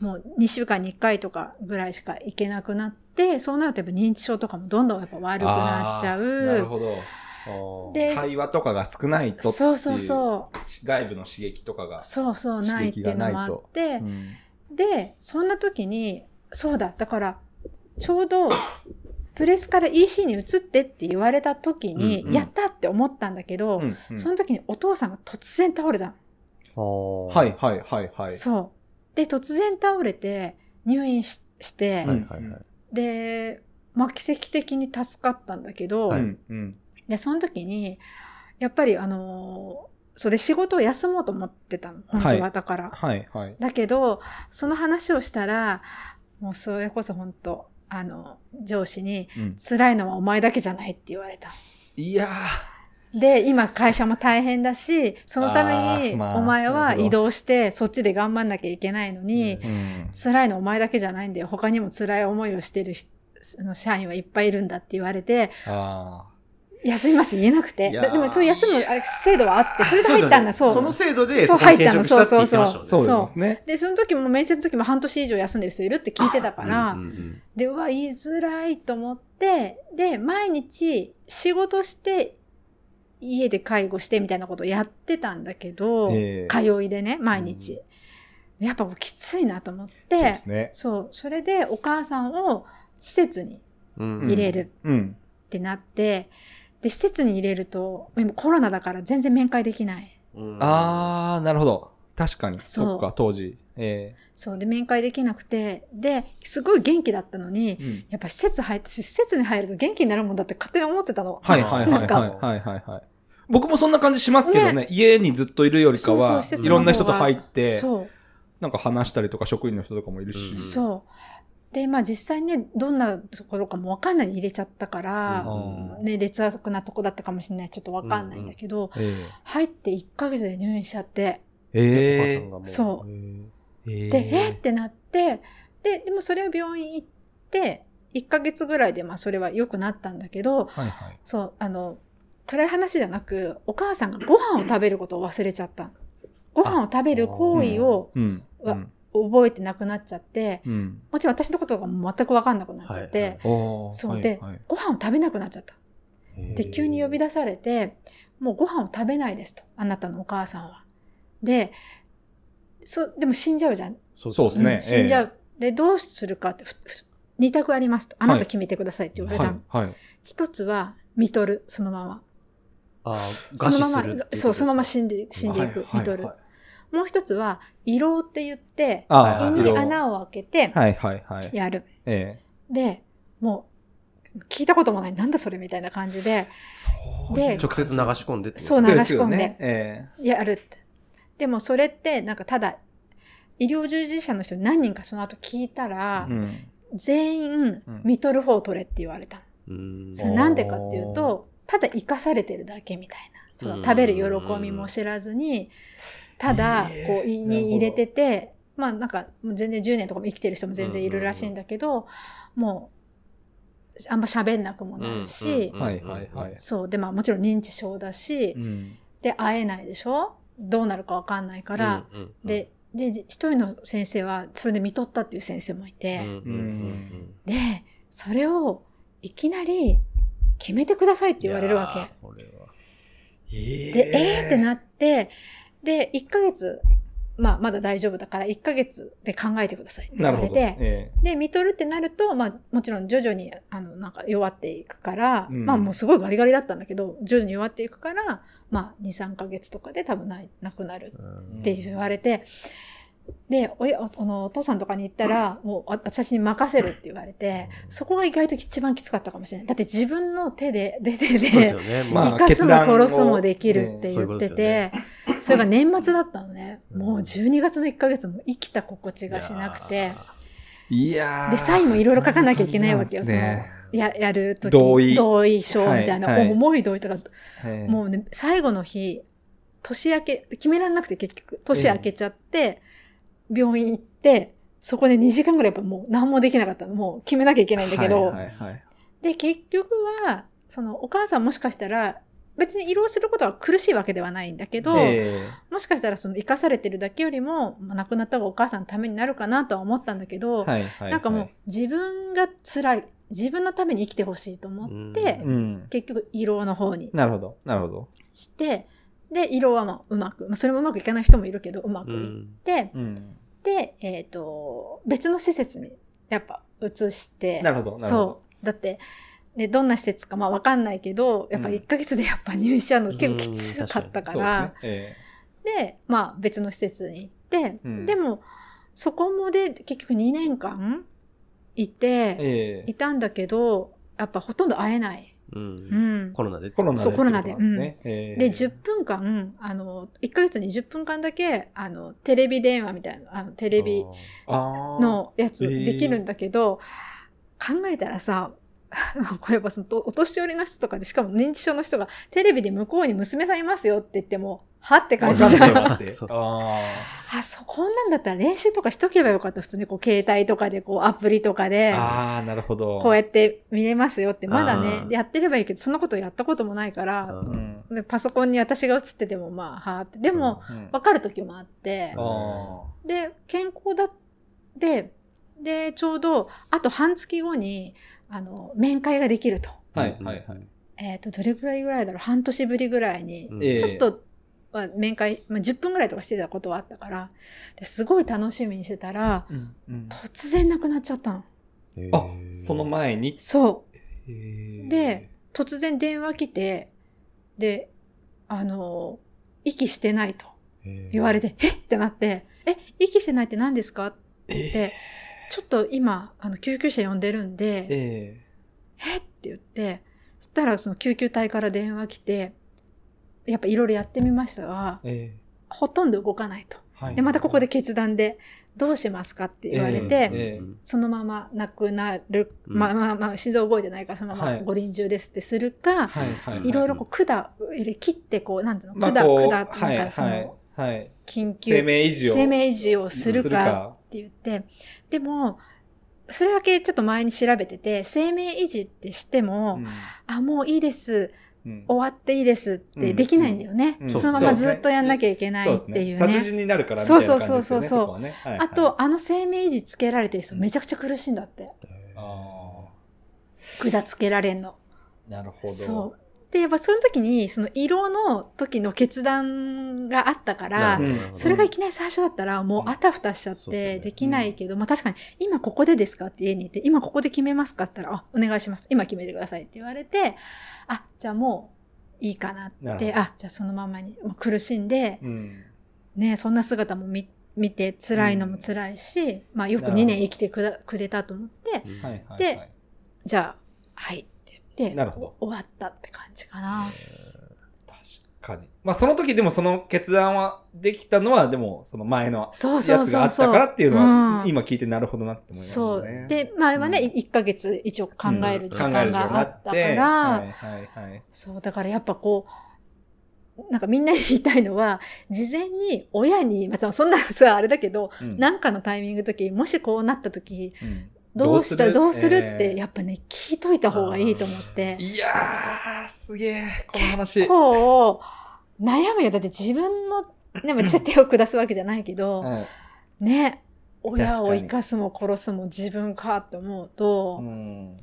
もう2週間に1回とかぐらいしか行けなくなって、そうなるとやっぱ認知症とかもどんどんやっぱ悪くなっちゃあーなるう。ほど。で会話とかが少ないとっていそうそうそう。外部の刺激とかが。そうそう、ないっていうのもあって、うんで、そんな時に、そうだ、だから、ちょうど、プレスから EC に移ってって言われた時に、うんうんやったって思ったんだけど、うんうんその時にお父さんが突然倒れたの。ははいはいはいはい。そう。で、突然倒れて、入院しして、はいはいはい。で、まあ奇跡的に助かったんだけど、うんうんで、その時に、やっぱりあのーそれ仕事を休もうと思ってたの。本当は、はいだから。はいはい。だけど、その話をしたら、もうそれこそ本当あの、上司に、うん辛いのはお前だけじゃないって言われた。いやで、今会社も大変だし、そのためにお前は移動してそっちで頑張んなきゃいけないのに、うんーうん。辛いのお前だけじゃないんだよ。他にも辛い思いをしてるの社員はいっぱいいるんだって言われて、あ休みます？って言えなくて。でもそういう休むあ制度はあって、それで入ったんだ、そう。その制度で、そうそこに転職したって言ってましたよね。あ、そうですね。で、その時も面接の時も半年以上休んでる人いるって聞いてたから、うんうんうん。で、うわ、言いづらいと思って、で、毎日仕事して、家で介護してみたいなことをやってたんだけど、ええ通いでね、毎日。やっぱきついなと思って、そうですね。そう、それでお母さんを施設にうん入れるうん。ってなって、で、施設に入れると、今コロナだから全然面会できない。うんあー、なるほど。確かに。そうそっか、当時。えそう、で、面会できなくて、で、すごい元気だったのにえ、うんやっぱ施設入って、施設に入ると元気になるもんだって勝手に思ってたの。はいはいはいはいはいはい。僕もそんな感じしますけどね。家にずっといるよりかそうそういろんな人と入って、そう。なんか話したりとか職員の人とかもいるし。うんそう。で、まあ実際ね、どんなところかもわかんないに入れちゃったから、うんね、劣悪なとこだったかもしれない。ちょっとわかんないんだけど、え入って1ヶ月で入院しちゃって、ええお母さんがもうそうええで、えってなって、で、でもそれは病院行って、1ヶ月ぐらいでまあそれは良くなったんだけど、はいはい。そう、あの、暗い話じゃなく、お母さんがご飯を食べることを忘れちゃった。ご飯を食べる行為をうん。わうん覚えてなくなっちゃって、うん。もちろん私のことが全くわかんなくなっちゃって、はいそうで、はいはいご飯を食べなくなっちゃった。で、急に呼び出されて、もうご飯を食べないですと。あなたのお母さんは。で、そ、でも死んじゃうじゃん。そうですねうん死んじゃう。で、どうするかって、二択ありますと。あなた決めてくださいって言われたの。はい。はい。一つは、見とる、そのまま。そのままそう、そのまま死んで、死んでいく、はい見とる。はいもう一つは、胃ろうって言って、あ胃に穴を開けて、はいはいはい。やる。ええ。で、もう、聞いたこともない、なんだそれみたいな感じで、で直接流し込んでそう流ですよし込んでやるって。でもそれって、なんかただ、医療従事者の人に何人かその後聞いたえら、うん。全員うん、見とる方を取れって言われた。うんそれなんでかっていうと、ただ生かされてるだけみたいな。その食べる喜びも知らずに、ただ、こう、胃に入れてて、まあなんか、もう全然10年とかも生きてる人も全然いるらしいんだけど、もう、あんま喋んなくもなるし、うんはいはいはい。そう。で、まあもちろん認知症だし、うん。で、会えないでしょ？どうなるかわかんないから、で、で、一人の先生は、それで見とったっていう先生もいて、で、それをいきなり決めてくださいって言われるわけ。いやーこれは。えで、えーってなって、で、1ヶ月、まあ、まだ大丈夫だから、1ヶ月で考えてくださいって言。われて、えで、見とるってなると、まあ、もちろん徐々に、あの、なんか弱っていくから、うん。まあ、もうすごいガリガリだったんだけど、徐々に弱っていくから、まあ、2、3ヶ月とかで多分ない、なくなるうんって言われて、で、おやおのお父さんとかに言ったら、もうあ私に任せるって言われて、そこが意外と一番きつかったかもしれない。だって自分の手で、出てで生かすも殺すもできるって言ってて、それが年末だったのね。うん。もう12月の1ヶ月も生きた心地がしなくて、いやー。で、サインもいろいろ書かなきゃいけないわけよ。ややるとき、同意。同意書みたいな、はいはい。重い同意とか、はい。もうね、最後の日、年明け、決めらんなくて結局、年明けちゃって、病院行って、そこで2時間ぐらいやっぱもう何もできなかったの。もう決めなきゃいけないんだけど、はいはいはいで、結局は、そのお母さんもしかしたら、別に胃ろうすることは苦しいわけではないんだけど、えもしかしたらその生かされてるだけよりも、まあ亡くなった方がお母さんのためになるかなとは思ったんだけど、えはいはいなんかもうはい自分が辛い、自分のために生きてほしいと思って、うん。結局胃ろうの方になるほど、なるほど。して、で、胃ろうはまあうまく、まあそれもうまくいかない人もいるけど、うまくいって、うん。で、えっ、と、別の施設にやっぱ移して、なるほど、なるほど。そう。だって、で、どんな施設かまあわかんないけど、やっぱうん1ヶ月で やっぱ入院しちゃうの結構きつかったから、でまあ別の施設に行って、うんでも、そこもで結局2年間いて、ええええいたんだけど、やっぱほとんど会えない。う。うんん。コロナで。コロナでそうコロナでですね。ええで、10分間、あの、1ヶ月に10分間だけ、あの、テレビ電話みたいな、あのテレビのやつえーできるんだけど、考えたらさ、これやっぱそのお年寄りの人とかで、しかも認知症の人がテレビで向こうに娘さんいますよって言っても、は？って感じじゃん。ああ、そこんなんだったら練習とかしとけばよかった。普通にこう携帯とかでこうアプリとかーで、あー、なるほど。こうやって見れますよって、まだあね、ーやってればいいけど、そんなことやったこともないから、うん。でパソコンに私が映っててもまあ、はーって。でも、うん。わかる時もあって、あで、健康だって、で、ちょうど、あと半月後に、あの、面会ができると。ーはいはいはい。えっ、と、どれぐらいぐらいだろう？半年ぶりぐらいに、ちょっと、まあ面会、まあ、10分ぐらいとかしてたことはあったから、ですごい楽しみにしてたら、うんうん。突然亡くなっちゃったの。へー。あ、その前に？そう。へー。で、突然電話来て、で、あの、息してないと言われて、え？ってなって、え、息してないって何ですか？って言って、ちょっと今、あの、救急車呼んでるんで、ええ。っ？て言って、そしたらその救急隊から電話来て、やっぱいろいろやってみましたが、ええ。ほとんど動かないと。えはい。で、またここで決断で、どうしますかって言われて、ええそのまま亡くなる、うん。まあまあまあ、心臓動いてないからそのまはい。まご臨終ですってするか、はいろいろこう管、切ってこう、なんていうの、管、管、なんはいかその、はいはい。緊急、生命維持を。生命維持をするすかって言って、でも、それだけちょっと前に調べてて、生命維持ってしても、うんあ、もういいです、うん終わっていいですってできないんだよね。うんそのままずっとやんなきゃいけないっていうね。殺人になるからみたいな。そうそうそうそうあと、あの生命維持つけられてる人めちゃくちゃ苦しいんだって。あ管つけられんの。ーなるほど。そう。で、やっぱその時に、その色の時の決断があったからう、ん。それがいきなり最初だったら、もうあたふたしちゃってできないけど、まあ確かに、今ここでですかって家にいて、今ここで決めますかって言ったら、あ、お願いします。今決めてくださいって言われて、あ、じゃあもういいかなって、あ、じゃあそのままに、もう苦しんで、うん。ね、そんな姿も見見て辛いのも辛いし、まあよく2なるほど年生きてくだくれたと思って、はいはいはい。でじゃあ、はい。ってなるほどお終わったって感じかな。確かに。まあその時でもその決断はできたのは、でもその前のそうそやつがあっ。たからっていうのは、うん今聞いてなるほどなって思いましたそう。ね。で、前はね、うん1ヶ月一応考える時間があったかはいら。そう、だからやっぱこう、なんかみんなに言いたいのは、事前に親に、まあ、そんなさ、あれだけど、うんなんかのタイミングの時、もしこうなった時、うんどうした、どうする？っえて、ーやっぱね、聞いといた方がいいと思って。いやー、すげえ、この話。こう、悩むよ。だって自分の、でも手を下すわけじゃないけど、は いね、親を生かすも殺すも自分かと思うと、うん。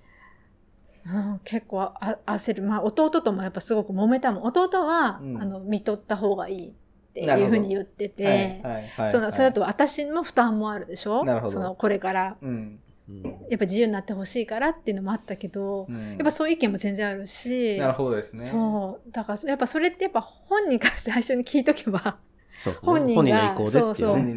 うん、結構あ焦る。まあ、弟ともやっぱすごく揉めたもん。弟は、うん。あの、見とった方がいいっていうふうに言ってて、はいはいはいそのそれだと私も負担もあるでしょ？その、これから、うんやっぱ自由になってほしいからっていうのもあったけど、うんやっぱそういう意見も全然あるし、なるほどですね。そう。だから、やっぱそれってやっぱ本人から最初に聞いとけば、そうそうね。本人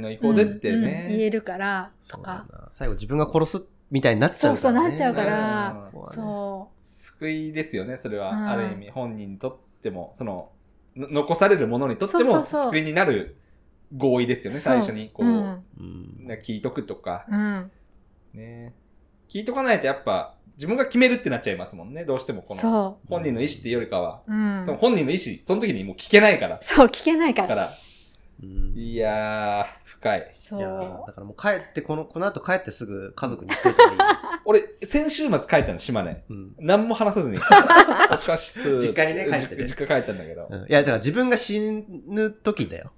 の意向でってうんね。うん言えるから、とか。な最後自分が殺すみたいになっちゃそううそう、からね。なっちゃうかうらそ救いですよね、それは。うんある意味、本人にとっても、その、の残されるものにとってもそうそうそう救いになる合意ですよう。ね、そう最初に。こう、聞いとくとか。うん。ね。聞いとかないとやっぱ、自分が決めるってなっちゃいますもんね、どうしても。この、そ本人の意思っていうよりかは、う。うんそ。の本人の意思、その時にもう聞けないから。そう、聞けないか。だからら、うんいやー、深い。そいやーうだ。からもう帰って、この、この後帰ってすぐ家族に言っといい 俺、先週末帰ったの、島根。い。うん何も話さずに。お疲れっす実家にね帰ってね実家帰ったんだけど。うんいや、だから自分が死ぬ時だよ。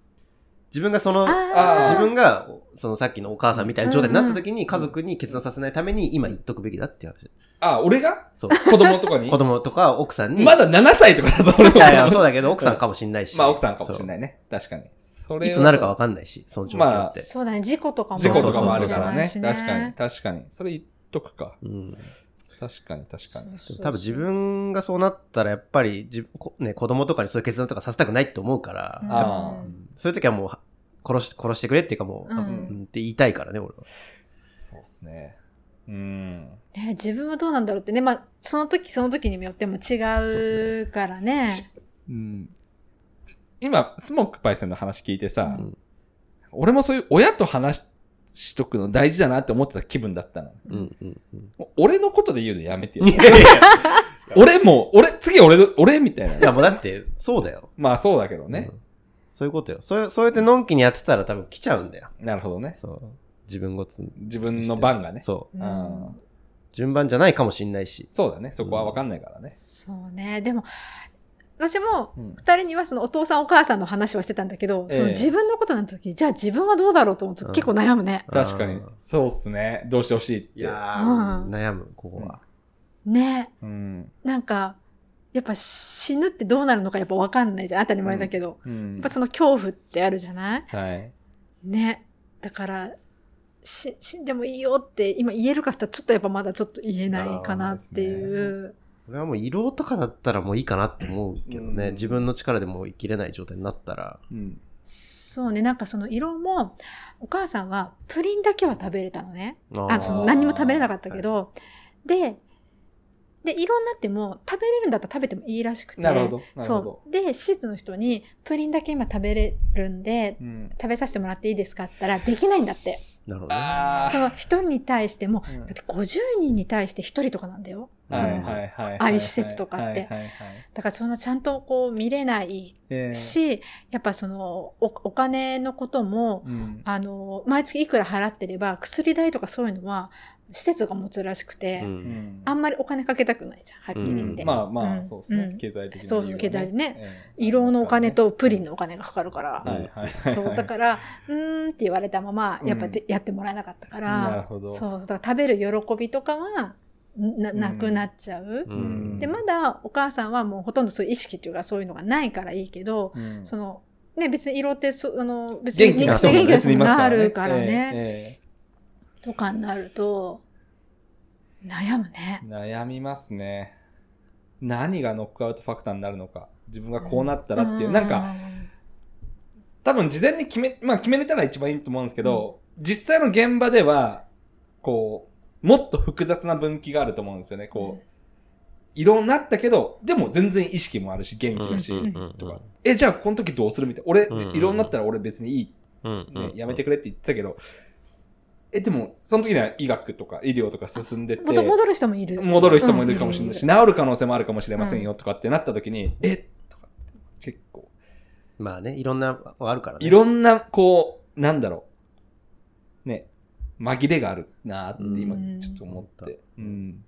自分がその、自分が、そのさっきのお母さんみたいな状態になった時に家族に決断させないために今言っとくべきだっていう話。あ、俺が？そう。子供とかに？子供とか奥さんに。まだ7歳とかだぞ、俺いやいや、は。そうだけど奥さんかもしんないし。まあ、奥さんかもしれい。ないね。確かに。それいつなるかわかんないし、その状況って。そうだね、事故とかも事故とかもあるからね。確かに、確かに。それ言っとくか。うん。確かに、確かに。多分自分がそうなったらやっぱり自分、こね、子供とかにそういう決断とかさせたくないって思うから、うんそういう時はもうは殺し、殺してくれっていうかもう、うんうんって言いたいからね、俺は。そうっすね。うん。ね、自分はどうなんだろうってね、まあ、その時その時によっても違うからね。うん。今、スモークパイセンの話聞いてさ、うん俺もそういう親と話しとくの大事だなって思ってた気分だったの。うん、うん、うん。俺のことで言うのやめてよい。やいやい俺もう、俺、次俺の、俺みたいな。や、もうだって、そうだよ。まあそうだけどねう。んそういうことよ。そうそうやってのんきにやってたら多分来ちゃうんだよ。なるほどね。そう。自分ごつ。自分の番がね。そう。うんうん順番じゃないかもしんないし。そうだね。そこはわかんないからね。そうね。でも、私もうん二人にはそのお父さんお母さんの話はしてたんだけど、ええその自分のことになった時、じゃあ自分はどうだろうと思うとうん結構悩むね。確かにうん。そうっすね。どうしてほしいって。いやうんー、悩む、ここは。ね。うん。なんか、やっぱ死ぬってどうなるのかやっぱわかんないじゃん。当たり前だけど。うんやっぱその恐怖ってあるじゃない？はい。ね。だから、し死んでもいいよって今言えるかって言ったらちょっとやっぱまだちょっと言えないかなっていう。俺はもう胃ろうとかだったらもういいかなって思うけどね。うん自分の力でもう生きれない状態になったら。うん。そうね、なんかその色も、お母さんはプリンだけは食べれたのね。あその何にも食べれなかったけど、で、で、色になっても食べれるんだったら食べてもいいらしくて。なるほど。そう。で、施設の人に、プリンだけ今食べれるんで、うん。食べさせてもらっていいですかって言ったら、できないんだって。なるほどその人に対しても、うんだって50人に対して1人とかなんだよ。あ。そのはいはいはいはい。ああいう施設とかって。だからそんなちゃんとこう見れないええし、やっぱそのおお金のことも、うん。あの、毎月いくら払ってれば、薬代とかそういうのは、施設が持つらしくて、あんまりお金かけたくないじゃん、はっきり言って。うんまあまあ、うんそうですね。うん経済的なそう経済でね。ええ色のお金とプリンのお金がかかるから。そう、だから、うーんって言われたまま、やっぱで、うやってもらえなかったかなるら、ほど。そう、だから食べる喜びとかは、な、なくなっちゃう。うんで、まだお母さんはもうほとんどそういう意識っていうかそういうのがないからいいけど、うんその、ね、別に色ってそ、あの、別元気なに元気な人にいますなるからね。ええとかになると、悩むねえ。え悩みますね。何がノックアウトファクターになるのか。自分がこうなったらっていう。なんか、、多分事前に決め、まあ決めれたら一番いいと思うんですけど、実際の現場では、こう、もっと複雑な分岐があると思うんですよね。こう、色になったけど、でも全然意識もあるし、元気だし、とか。え、じゃあこの時どうするみたいな。俺、うんうんなったら俺別にいい、うんね、やめてくれって言ってたけど、え、でも、その時には医学とか医療とか進んでて、戻戻る人もいる。戻る人もいるかもしれないし、うん治る可能性もあるかもしれませんよとかってなった時に、えとかって結構、まあね、いろんなのあるからね。いろんな、こう、なんだろう、ね、紛れがあるなって今うんちょっと思って。うん。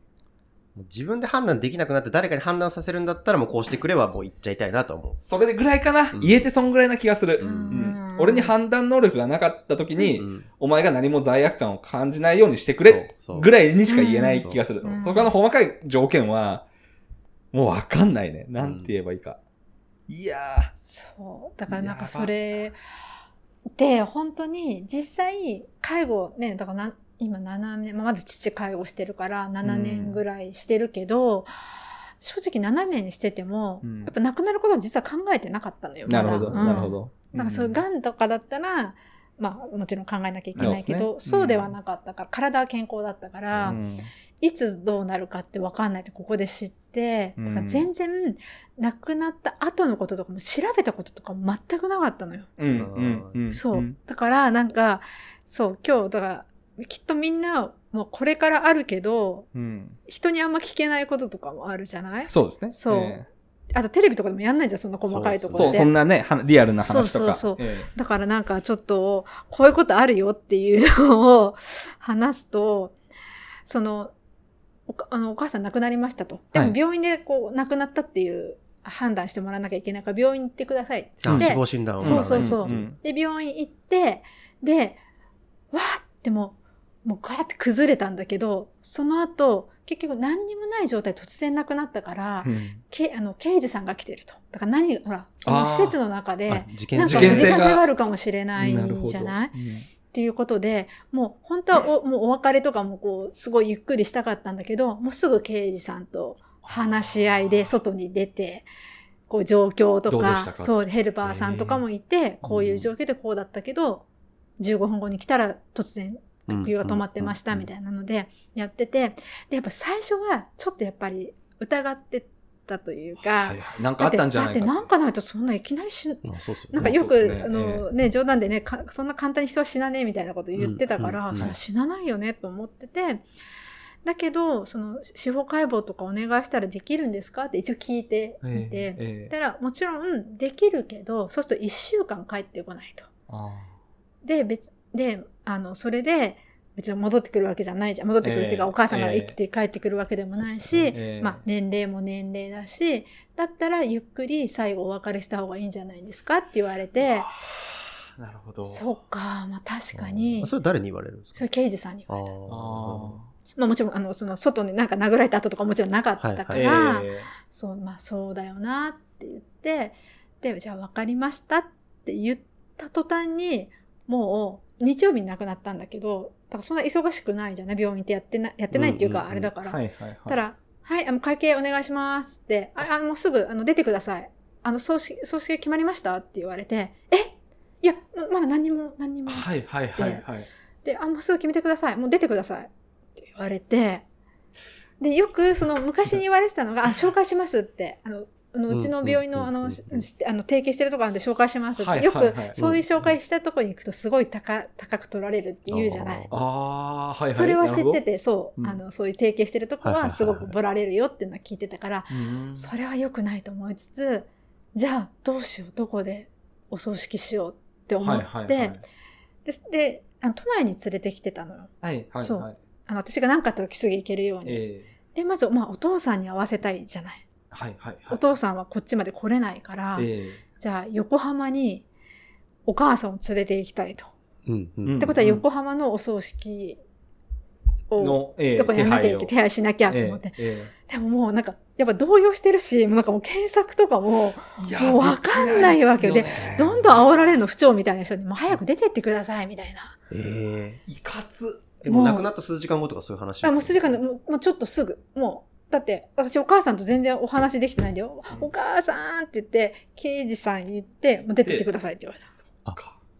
自分で判断できなくなって誰かに判断させるんだったらもうこうしてくればもう言っちゃいたいなと思う。それぐらいかな、うん言えてそんぐらいな気がする。ううんん俺に判断能力がなかった時に、うんお前が何も罪悪感を感じないようにしてくれぐらいにしか言えない気がする。うん他の細かい条件は、もうわかんないね。なんて言えばいいか。いやそう。だからなんかそれ、で、本当に実際、介護ね、だからな今7年、まあまだ父介護してるから7年ぐらいしてるけど、正直7年してても、うん。やっぱ亡くなることを実は考えてなかったのよ。ー、なるほど、なるほど。なんかそういう癌とかだったら、まあもちろん考えなきゃいけないけど、そうですね。そうではなかったから、体は健康だったから、うんいつどうなるかって分かんないってここで知って、うんだから全然亡くなった後のこととかも調べたこととかも全くなかったのよ。うんそう。んだからなんか、そう、今日、だから、きっとみんな、もうこれからあるけど、うん人にあんま聞けないこととかもあるじゃない？そうですね。そうえあとテレビとかでもやんないじゃん、そんな細かいところで。そんなね、はリアルな話とか。そうそうそうえだからなんかちょっと、こういうことあるよっていうのを話すと、その、あのお母さん亡くなりましたと。ではい。も病院でこう亡くなったっていう判断してもらわなきゃいけないから病院行ってくださいってあ言って。死亡診断を。えそうそうそう。んん。で、病院行って、で、わーってもう、もうガーって崩れたんだけど、その後、結局何にもない状態で突然亡くなったから、うん。けあの刑事さんが来てると。だから何、ほら、その施設の中で、なんか事件性が。あるかもしれないじゃない？っうんていうことで、もう本当はおもうお別れとかもこう、すごいゆっくりしたかったんだけど、もうすぐ刑事さんと話し合いで外に出て、こう状況とか、か？そう、ヘルパーさんとかもいて、こういう状況でこうだったけど、15分後に来たら突然呼吸が止まってましたみたいなのでやってて、で、やっぱ最初はちょっとやっぱり疑ってたというか、はいはい。なんかあったんじゃないかだってだってなんかないとそんないきなり死ぬなんかよく、ね。あの、ね、冗談でねか、そんな簡単に人は死なねえみたいなこと言ってたから、うんうんうん。それは死なないよねと思ってて、だけど、その司法解剖とかお願いしたらできるんですかって一応聞いてみて、ええええ。たら、もちろんできるけど、そうすると1週間帰ってこないと。あ。で、別、で、あの、それで、別に戻ってくるわけじゃないじゃん。戻ってくるっていうか、ええ。お母さんが生きて帰ってくるわけでもないし、まあ、年齢も年齢だし、だったらゆっくり最後お別れした方がいいんじゃないですかって言われて、あなるほど。そうか、まあ確かに。あ、それ誰に言われるんですか？それ刑事さんに言われた。ああまあもちろん、あの、その外になんか殴られた後とかもちろんなかったかあ。ら、ええ。そう、まあそうだよなって言って、で、じゃあ分かりましたって言った途端に、もう日曜日に亡くなったんだけど、だからそんな忙しくないじゃない病院ってやってない、やってないっていうか、あれだから。はいはいはい。たら、はい、あの会計お願いしますって、あ、あもうすぐあの出てください。あの、葬式、葬式決まりましたって言われて、え？いや、ままだ何にも、何にも。はいはいはいはい。で、あ、もうすぐ決めてください。もう出てください。って言われて、で、よく、その、昔に言われてたのが、あ、紹介しますって、あの、あのうちの病院の、あの、あの、提携してるところなんで紹介しますって、はいよはいはいく、そういう紹介したところに行くと、すごい高、高く取られるって言うじゃない。ああはいはい。それは知ってて。て、そう、うんあの、そういう提携してるとこはいはいはいはいはすごくぶられるよっていうのは聞いてたから、うんそれは良くないと思いつつ、じゃあどうしよう、どこでお葬式しようって思って、はいはいはい。でであの都内に連れてきてたのよ。はいはいそうはい。あの私が何かあった時すぐ行けるように。ええで、まず、まあ、お父さんに会わせたいじゃない。はいはいはい。お父さんはこっちまで来れないから、えじゃあ横浜にお母さんを連れて行きたいと。うんううんんってことは横浜のお葬式えをの、ええどこにやらなきゃいけ？手手配しなきゃと思って。ええでももうなんか、やっぱ動揺してるし、もうなんかもう検索とかも、もうわかんないわけよでねどんどん煽られるの不調みたいな人に、もう早く出てってくださいみたいな。えいかつ。えもう亡くなった数時間後とかそういう話あもう数時間で、もうもうちょっとすぐ、もう、だって、私お母さんと全然お話できてないんだよ。うんお母さんって言って、刑事さん言って、もう出てってくださいって言われた。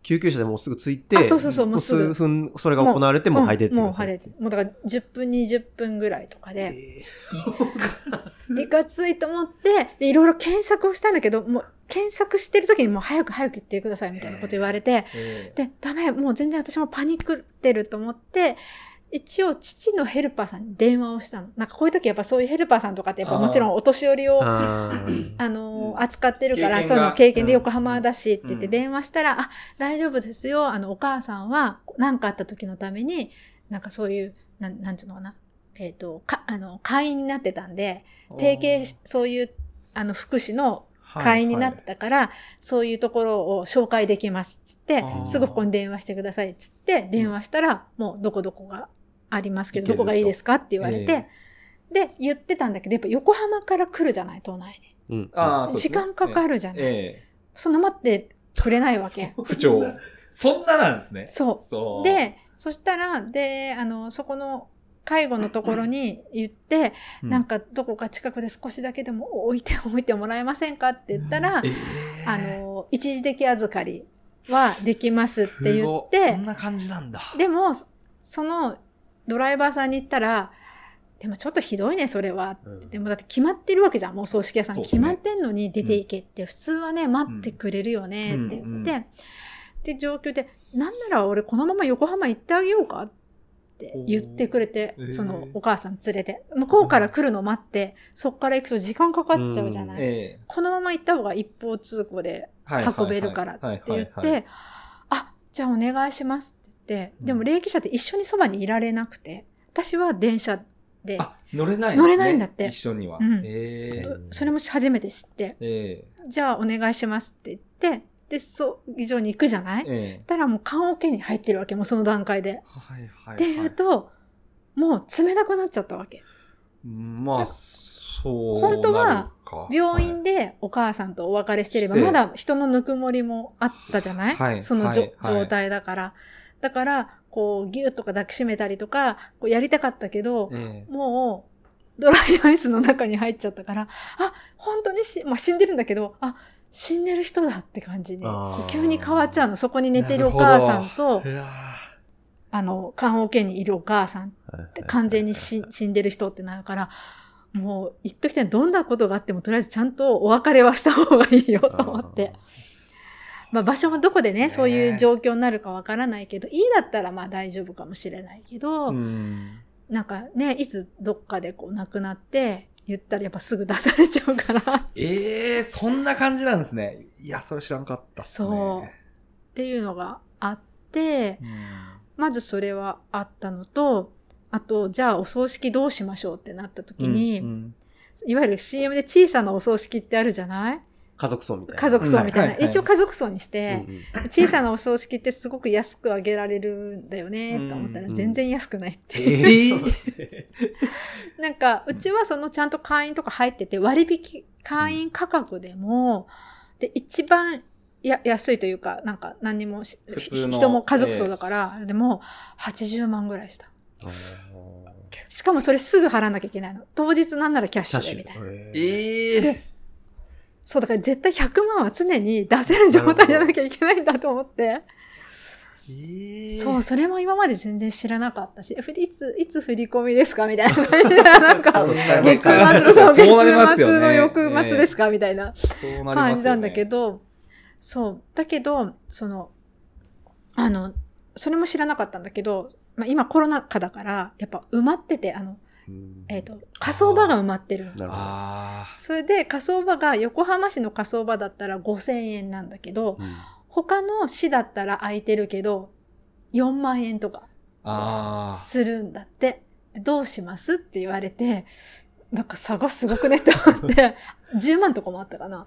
救急車でもうすぐ着いて、あ、そうそうそう、ももううすぐ。数分それが行われて、もう入ってってくもう入って。もうだから10分、20分ぐらいとかで、え いかついと思って、で、いろいろ検索をしたんだけど、もう検索してる時にもう早く早く言ってくださいみたいなこと言われて、ええで、ダメ、もう全然私もパニックってると思って、一応父のヘルパーさんに電話をしたの。なんかこういう時やっぱそういうヘルパーさんとかってやっぱもちろんお年寄りを、あの、扱ってるから、そういうの経験で横浜だしって言ってうん。電話したら、あ、大丈夫ですよ。あの、お母さんは何かあった時のために、なんかそういう、なん、なんていうのかな。えっ、と、か、あの、会員になってたんで、提携し、そういう、あの、福祉の会員になってたから、そういうところを紹介できますっつってすぐここに電話してくださいっつって、電話したら、もうどこどこがありますけど、どこがいいですかって言われて、で、言ってたんだけど、やっぱ横浜から来るじゃない、都内に。うんああ、そうですね時間かかるじゃない。えそんな待ってくれないわけ。え不調。そんななんですね。そそうう。、で、そしたら、で、あの、そこの介護のところに言って、うなんかどこか近くで少しだけでも置いておいてもらえませんかって言ったら、えーあの、一時的預かりはできますって言ってそん、な感じなんだ。でも、そのドライバーさんに言ったら、でもちょっとひどいね、それは。うん。でもだって決まってるわけじゃん、もう葬式屋さん。ね。決まってんのに出ていけって、普通はね、待ってくれるよねって言って、うん。うん。で、状況で、なんなら俺このまま横浜行ってあげようかって言ってくれてそのお母さん連れて、向こうから来るの待って、そっから行くと時間かかっちゃうじゃない。えこのまま行った方が一方通行で運べるからって言って、あ、じゃあお願いしますでも霊柩車って一緒にそばにいられなくて、私は電車で、あ、乗れないね。乗れないんだって。一緒には。うん。ええそれも初めて知って、えじゃあお願いしますって言って、で、葬儀場に行くじゃない？たらもう棺桶に入ってるわけ、もうその段階で。はいはい。っていうと、もう冷たくなっちゃったわけ。まあ、そう。本当は病院でお母さんとお別れしてれば、まだ人のぬくもりもあったじゃない、はい。そのはい。状態だから。だから、こう、ギュッとか抱きしめたりとか、こうやりたかったけど、ええ。もう、ドライアイスの中に入っちゃったから、あ、本当にし、まあ、死んでるんだけど、あ、死んでる人だって感じに、あー。こう急に変わっちゃうの。そこに寝てるお母さんとあの、棺桶にいるお母さんって完全にし死死んでる人ってなるから、もう言っときたいどんなことがあってもとりあえずちゃんとお別れはした方がいいよと思って。まあ場所はどこでね、そういう状況になるかわからないけど、家だったらまあ大丈夫かもしれないけど、うん。なんかね、いつどっかでこう亡くなって言ったらやっぱすぐ出されちゃうから、ええそんな感じなんですね。いや、それ知らんかったっすね。そうっていうのがあって、うん。まずそれはあったのと、あと、じゃあお葬式どうしましょうってなった時に、うんうんいわゆる CM で小さなお葬式ってあるじゃない？家族葬みたいな。家族葬みたいな。一応家族葬にして、小さなお葬式ってすごく安くあげられるんだよね、と思ったらうん全然安くないって。ええ なんか、うちはそのちゃんと会員とか入ってて、割引、会員価格でも、で、一番や安いというか、なんか何にも人も家族葬だから、でも、80万ぐらいした。しかもそれすぐ払わなきゃいけないの。当日なんならキャッシュで、みたいな。ええそう、だから絶対100万は常に出せる状態じゃなきゃいけないんだと思って。ええそう、それも今まで全然知らなかったし、ふいつ、いつ振り込みですかみたいな感じで。なんか、月末の、月末の翌末ですかみたいな感じなんだけど、そう。だけど、その、あの、それも知らなかったんだけど、まあ、今コロナ禍だから、やっぱ埋まってて、あの、うんえっ、と、火葬場が埋まってる。なるほど。あそれで火葬場が横浜市の火葬場だったら5000円なんだけど、うん他の市だったら空いてるけど、4万円とかあ。ああ。するんだって。でどうしますって言われて、なんか差がすごくねって思って、10万とかもあったかな。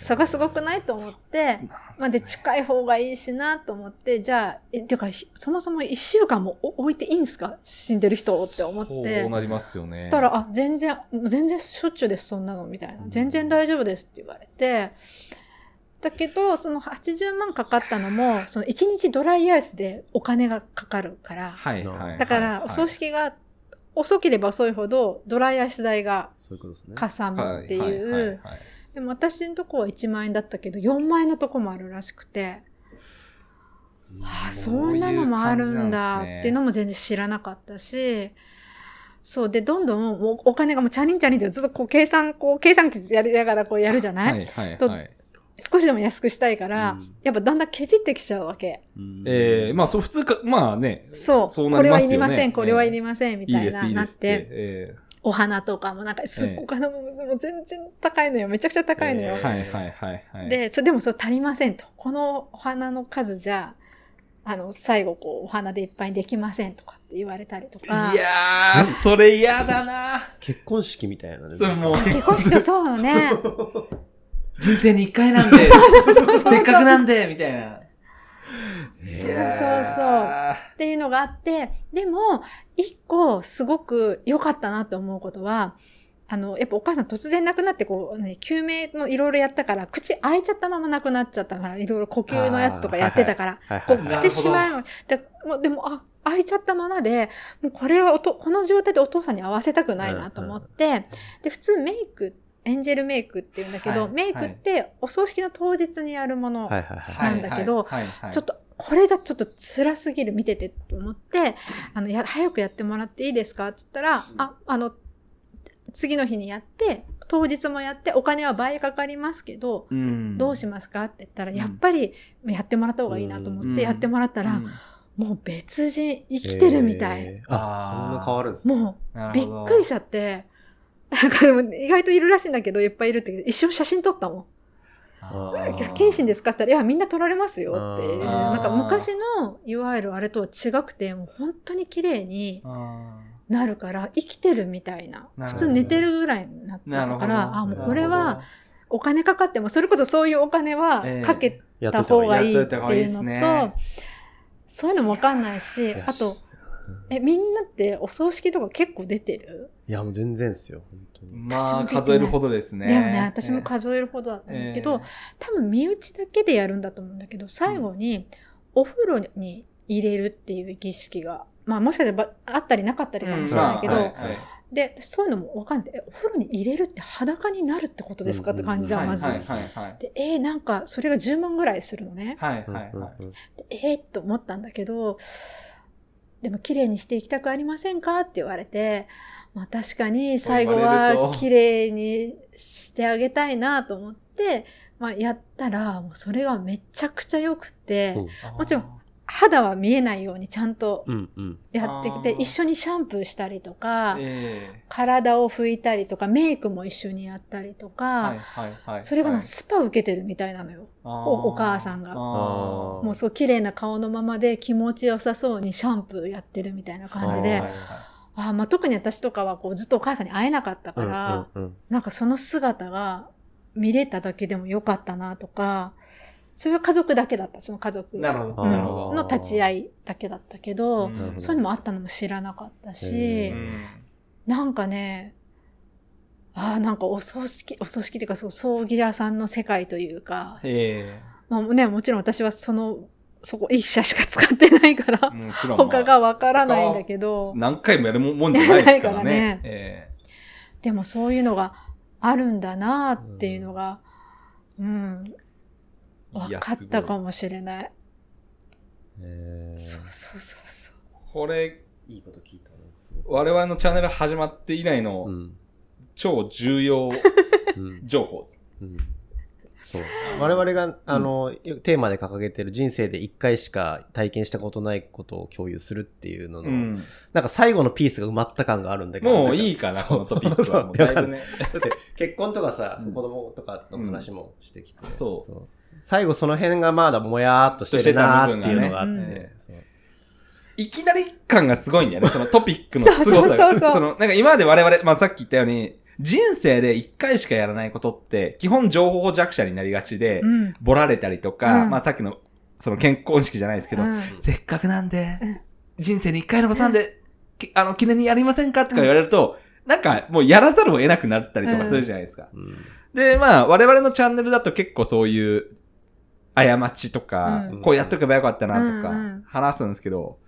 差がすごくないと思って、まあで近い方がいいしなと思って、じゃあ、え、てか、ひそもそも1週間もお置いていいんですか？死んでる人をって思って。そうなりますよね。たら、あ、全然、全然しょっちゅうです、そんなの、みたいな。全然大丈夫ですって言われて、だけど、その80万かかったのも、その1日ドライアイスでお金がかかるから、はいはい。だから、お葬式が遅ければ遅いほど、ドライアイス代が。かさむっていう。はいでも私のとこは1万円だったけど、4万円のとこもあるらしくて、ああ、そんなのもあるんだっていうのも全然知らなかったし、そうで、どんどんお金がもうチャリンチャリンってずっとこう計算、こう計算機やりながらこうやるじゃない、はいはいとはい。少しでも安くしたいから、うんやっぱだんだんケチってきちゃうわけ。うんええまあそう普通か、まあね。そう。そうなこれはりますよね。いりません、これはいりまません、みいいです、たいないなって。て、えお花とかもなんかすっごくお花ももう全然高いのよ。めちゃくちゃ高いのよ。えはいはいはいはい。で、それでもそれ足りませんと。このお花の数じゃ、あの、最後こう、お花でいっぱいにできませんとかって言われたりとか。いやー、それ嫌だな結婚式みたいなね。それもう結婚式そうよね。人生に一回なんで、せっかくなんで、みたいな。そうそうそうっていうのがあって、でも、一個すごく良かったなって思うことは、あの、やっぱお母さん突然亡くなって、こう、ね、救命のいろいろやったから、口開いちゃったまま亡くなっちゃったから、いろいろ呼吸のやつとかやってたから、はいこう、はいはい。口閉まるの。でもうでも、あ、開いちゃったままで、もうこれはおとこの状態でお父さんに合わせたくないなと思って、で、普通メイク、エンジェルメイクって言うんだけど、はい。メイクってお葬式の当日にやるもの。なんだけどちょっと、これがちょっと辛すぎる、見ててと思って、あの、や、早くやってもらっていいですかって言ったら、あ、あの、次の日にやって、当日もやって、お金は倍かかりますけど、うん。どうしますかって言ったら、うん。やっぱりやってもらった方がいいなと思うん。ってやってもらったら、うん。もう別人、生きてるみたい。えー。あ、そんな変わるんですね。もう、びっくりしちゃって、意外といるらしいんだけど、いっぱいいるって。一緒に写真撮ったもん。ああー。いや謙信ですかって言ったら、いや、みんな撮られますよって。なんか昔の、いわゆるあれとは違くて、もう本当に綺麗にあなるから、生きてるみたいな。普通寝てるぐらいになってたから、あ、もうこれはお金かかっても、それこそそういうお金はええ。かけやた方がいい。やっってというのね。と、そういうのもわかんないし、あと、え、みんなってお葬式とか結構出てる？いや、もう全然ですよ、本当に。まあ、数えるほどですね。でもね、私も数えるほどだったんだけど、多分身内だけでやるんだと思うんだけど、最後にお風呂に入れるっていう儀式が、まあもしかしたらばあったりなかったりかもしれないけど、うんまあはいはいで、そういうのもわかんない。え、お風呂に入れるって裸になるってことですかって感じじゃん、まず。はいはいはいで、えーなんか、それが10万ぐらいするのね。はい。はいうんはいえー、と思ったんだけど、でも綺麗にしていきたくありませんか？って言われて、まあ確かに最後はと。綺麗にしてあげたいなと思って、まあやったら、もうそれがめちゃくちゃ良くて、うん。もちろん肌は見えないようにちゃんとうんうん。やってきて、あー。一緒にシャンプーしたりとか、え体を拭いたりとか、メイクも一緒にやったりとえか、はいはいはい。それがな、はいスパ受けてるみたいなのよ。おお母さんが。もうそう綺麗な顔のままで気持ちよさそうにシャンプーやってるみたいな感じで、あまあ、特に私とかはこうずっとお母さんに会えなかったから、うんうんなんかその姿が見れただけでもよかったなとか、それは家族だけだった、その家族。の立ち会いだけだったけど、うん。うんそういうのもあったのも知らなかったし、なんかね、ああ、なんかお葬式、お葬式っていうかそう、葬儀屋さんの世界というか、えまあね、もちろん私はその、そこ一社しか使ってないからえ、もちろん、まあ他がわからないんだけど、何回もやるもんじゃないですからね。ね。えでもそういうのがあるんだなっていうのが、うん、えいや分かったかもしれない。えーそうそうそうそう。これ、いいこと聞いた。我々のチャンネル始まって以来のうん超重要うん情報です。うんそう。我々が、あの、テーマで掲げてる人生で一回しか体験したことないことを共有するっていうのの、うん。なんか最後のピースが埋まった感があるんだけど。もういいいかな、そうこのトピックは。もうだいぶね。だって結婚とかさ、うん子供とかの話もしてきて。そう最後その辺がまだもやーっとしてるなーっていうのがあっしていきなり感がすごいんだよね、そのトピックの。凄さそうそうそう。そうが。その、なんか今まで我々、まあさっき言ったように、人生で一回しかやらないことって、基本情報弱者になりがちで、うん。ボラれたりとか、うん。まあさっきの、その健康式じゃないですけど、うん。せっかくなんでうん、人生に一回のことなんで、きあの、記念にやりませんかとか言われると、なんかもうやらざるを得なくなったりとかするじゃないですか。うん。で、まあ、我々のチャンネルだと結構そういう、過ちとか、うんこうやっとけばよかったなとかうんうん、話すんですけど、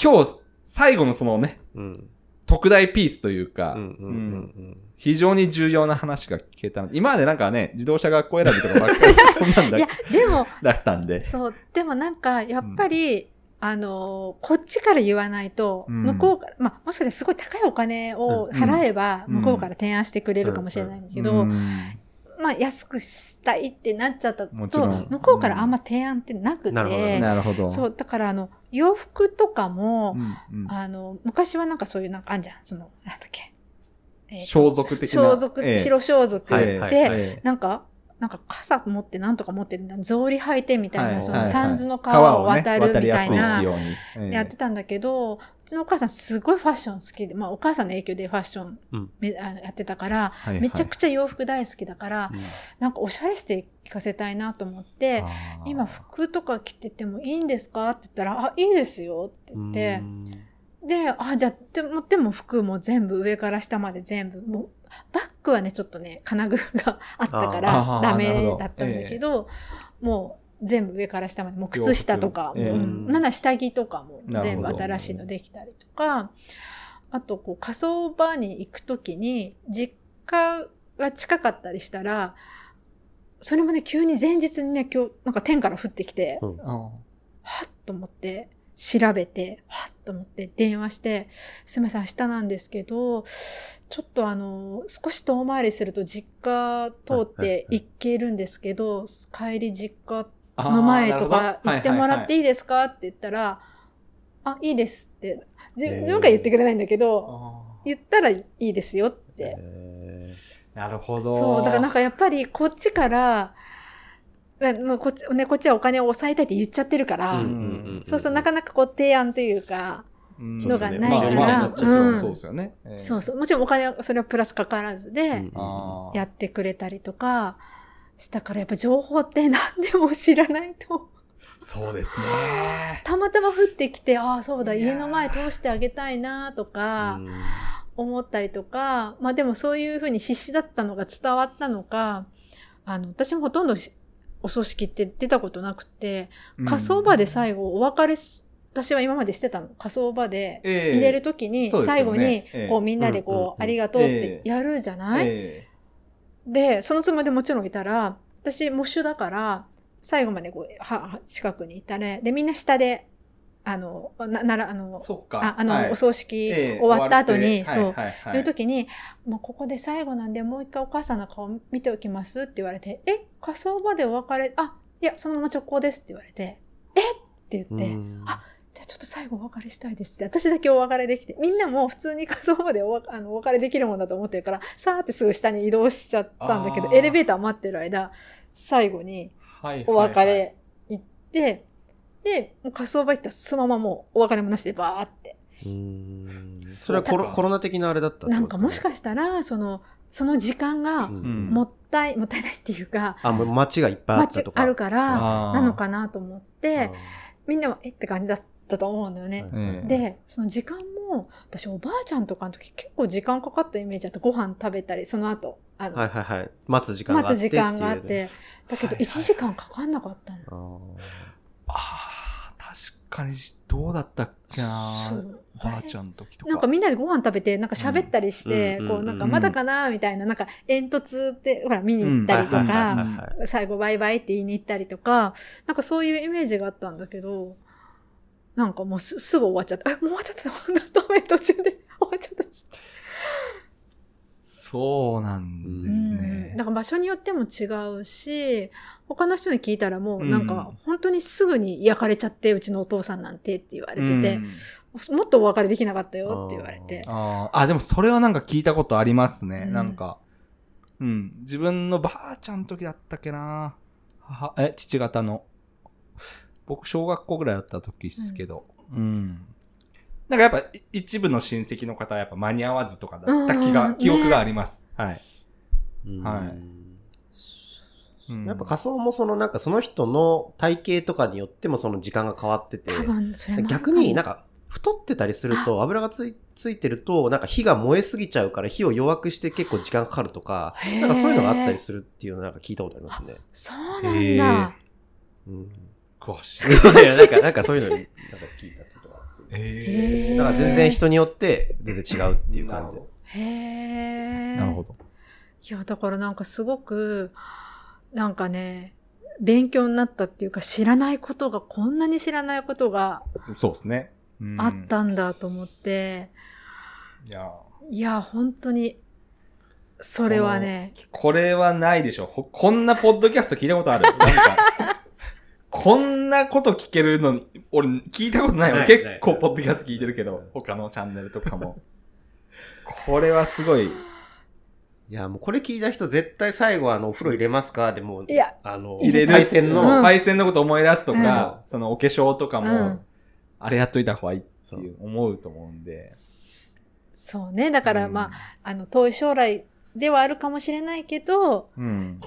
今日、最後のそのね、うん。特大ピースというか、うん。うん。うん。非常に重要な話が聞けた今までなんかね、自動車学校選びとかばっかり、そんなんだいや、でも、だったんで。そう、でもなんか、やっぱり、あのーこっちから言わないと、うん向こうから、まあ、もしかしたらすごい高いお金を払えば、うん向こうから提案してくれるかもしれないんだけど、うんまあ、安くしたいってなっちゃったと向こうからあんま提案ってなくて、なるほどね。なるほど。そう、だから、あの、洋服とかも、うんうん。あの、昔はなんかそういう、なんかあんじゃん、その、なんだっけ。えーと装束的な。装束、ええ。白装束で、はいはいええなんか、なんか傘持ってなんとか持って草履履いてみたいな、はいその三途の川を渡るみたいな、やってたんだけど、うちのお母さんすごいファッション好きで、まあお母さんの影響でファッションやってたから、はいはい。めちゃくちゃ洋服大好きだから、なんかおしゃれしていかせたいなと思って、今服とか着ててもいいんですかって言ったら、あ、いいですよって言って、で、あ、じゃあ、でも、でも服も全部上から下まで全部、もう、バッグはね、ちょっとね、金具があったからダメだったんだけど、も全部上から下まで、もう靴下とかええうん。なん。なら下着とかも全部新しいのできたりとか、あとこう火葬場に行くときに、実家が近かったりしたら、それもね、急に前日にね、今日、なんか天から降ってきて、うん。あはっと思って、調べて、はっと思って電話して、すみません、明日なんですけど、ちょっとあの、少し遠回りすると実家通って行けるんですけど、帰り実家あの前とか行ってもらっていいいですかって言ったら、あ、いいですって、自分から言ってくれないんだけど、あ言ったらいいですよって。えー。なるほど。そう、だからなんかやっぱりこっちから、あもうこっち、ね、こっちはお金を抑えたいって言っちゃってるから、そうそう、なかなかこう提案というか、うん。のがないから。そうですよね。ええ。そうそう、もちろんお金はそれはプラスかからずでやってくれたりとかしたから、やっぱ情報って何でも知らないと。そうですね。たまたま降ってきて、ああ、そうだ、家の前通してあげたいなとかうん。思ったりとか、まあでもそういうふうに必死だったのが伝わったのか、あの、私もほとんどしお葬式って出たことなくて、火葬場で最後お別れし、私は今までしてたの。火葬場で入入れるときに最後にええ。こうみんなでこう、うんありがとうってやるじゃない、え。で、そのつもりでもちろんいたら、私、喪主だから、最後までこう、は、は近くにいたね。で、みんな下で、あの、な、なら、あえの、そっか。ああの、はい。お葬式ええ終わった後に、終そう、はいはいはい。いう時に、もうここで最後なんで、もう一回お母さんの顔見ておきますって言われて、え、火葬場でお別れ、あ、いや、そのまま直行ですって言われて、え？って言って、うん。あじゃあちょっと最後お別れしたいですって、私だけお別れできて、みんなも普通に火葬場でおわあのお別れできるもんだと思ってるから、さーってすぐ下に移動しちゃったんだけど、エレベーター待ってる間、最後にはいお別はい。はいれ行って、で、もう火葬場行ったらそのままもうお別れもなしでバーって。うんそれはコロコロナ的なあれだったなんかもしかしたら、その、その時間がもったい、もったいないっていうか、あ、もう街がいっぱいあった街とか。あるから、なのかなと思っあて、みんなはえって感じだったと思うんだよね。はいええで、その時間も、私おばあちゃんとかの時結構時間かかったイメージあって、ご飯食べたり、その後、あの、はいはいはい。待つ時間があって。待つ時間があって、だけどはいはい1時間かかんなかったの。あーあー確かに、どうだったっけなばあちゃんの時とか。なんかみんなでご飯食べて、なんか喋ったりして、うん。こう、なんかまだかなみたいな、なんか煙突って、ほら、見に行ったりとうん。か、最後バイバイって言いに行ったりとか、なんかそういうイメージがあったんだけど、なんかもうすすぐ終わっちゃった。え、もう終わっちゃった。ダメ途中で。終わっちゃったっつって。そうなんですうんねだ。から場所によっても違うし、他の人に聞いたらもうなんかうん本当にすぐに焼かれちゃって、うちのお父さんなんてって言われてて、うんもっとお別れできなかったよって言われて。あーあ、でもそれはなんか聞いたことありますね。うんなんか、うん。自分のばあちゃんの時だったっけな。母、え、父方の。僕、小学校ぐらいだった時ですけど。うん。なんかやっぱい一部の親戚の方はやっぱ間に合わずとかだった気が、うん記憶があります。はい。うんはいうんやっぱ仮想もそのなんかその人の体型とかによってもその時間が変わってて、逆になんか太ってたりすると油がついついてるとなんか火が燃えすぎちゃうから火を弱くして結構時間かかるとか、なんかそういうのがあったりするっていうのをなんか聞いたことありますね。そうなんへだ。うん。詳しい。なんか、なんかそういうのになんか聞いたことがあって。へーだから全然人によって全然違うっていう感じで。へえ。なるほど。いや、だからなんかすごく、なんかね、勉強になったっていうか、知らないことが、こんなに知らないことがそうですね。うんあったんだと思って、いやいや、本当に、それはね、これはないでしょ。ほこんなポッドキャスト聞いたことある？なんか、こんなこと聞けるのに、俺聞いたことないよ。結構ポッドキャスト聞いてるけど、他のチャンネルとかも。これはすごい。いや、もうこれ聞いた人絶対最後あの、お風呂入れますか？でもう、いや、あの、入れる。対戦の、うんパイセンのこと思い出すとうんか、そのお化粧とかも、うんあれやっといた方がいいっていう思うと思うんで。そうね。だから、うんまあ、あの、遠い将来ではあるかもしれないけど、うん。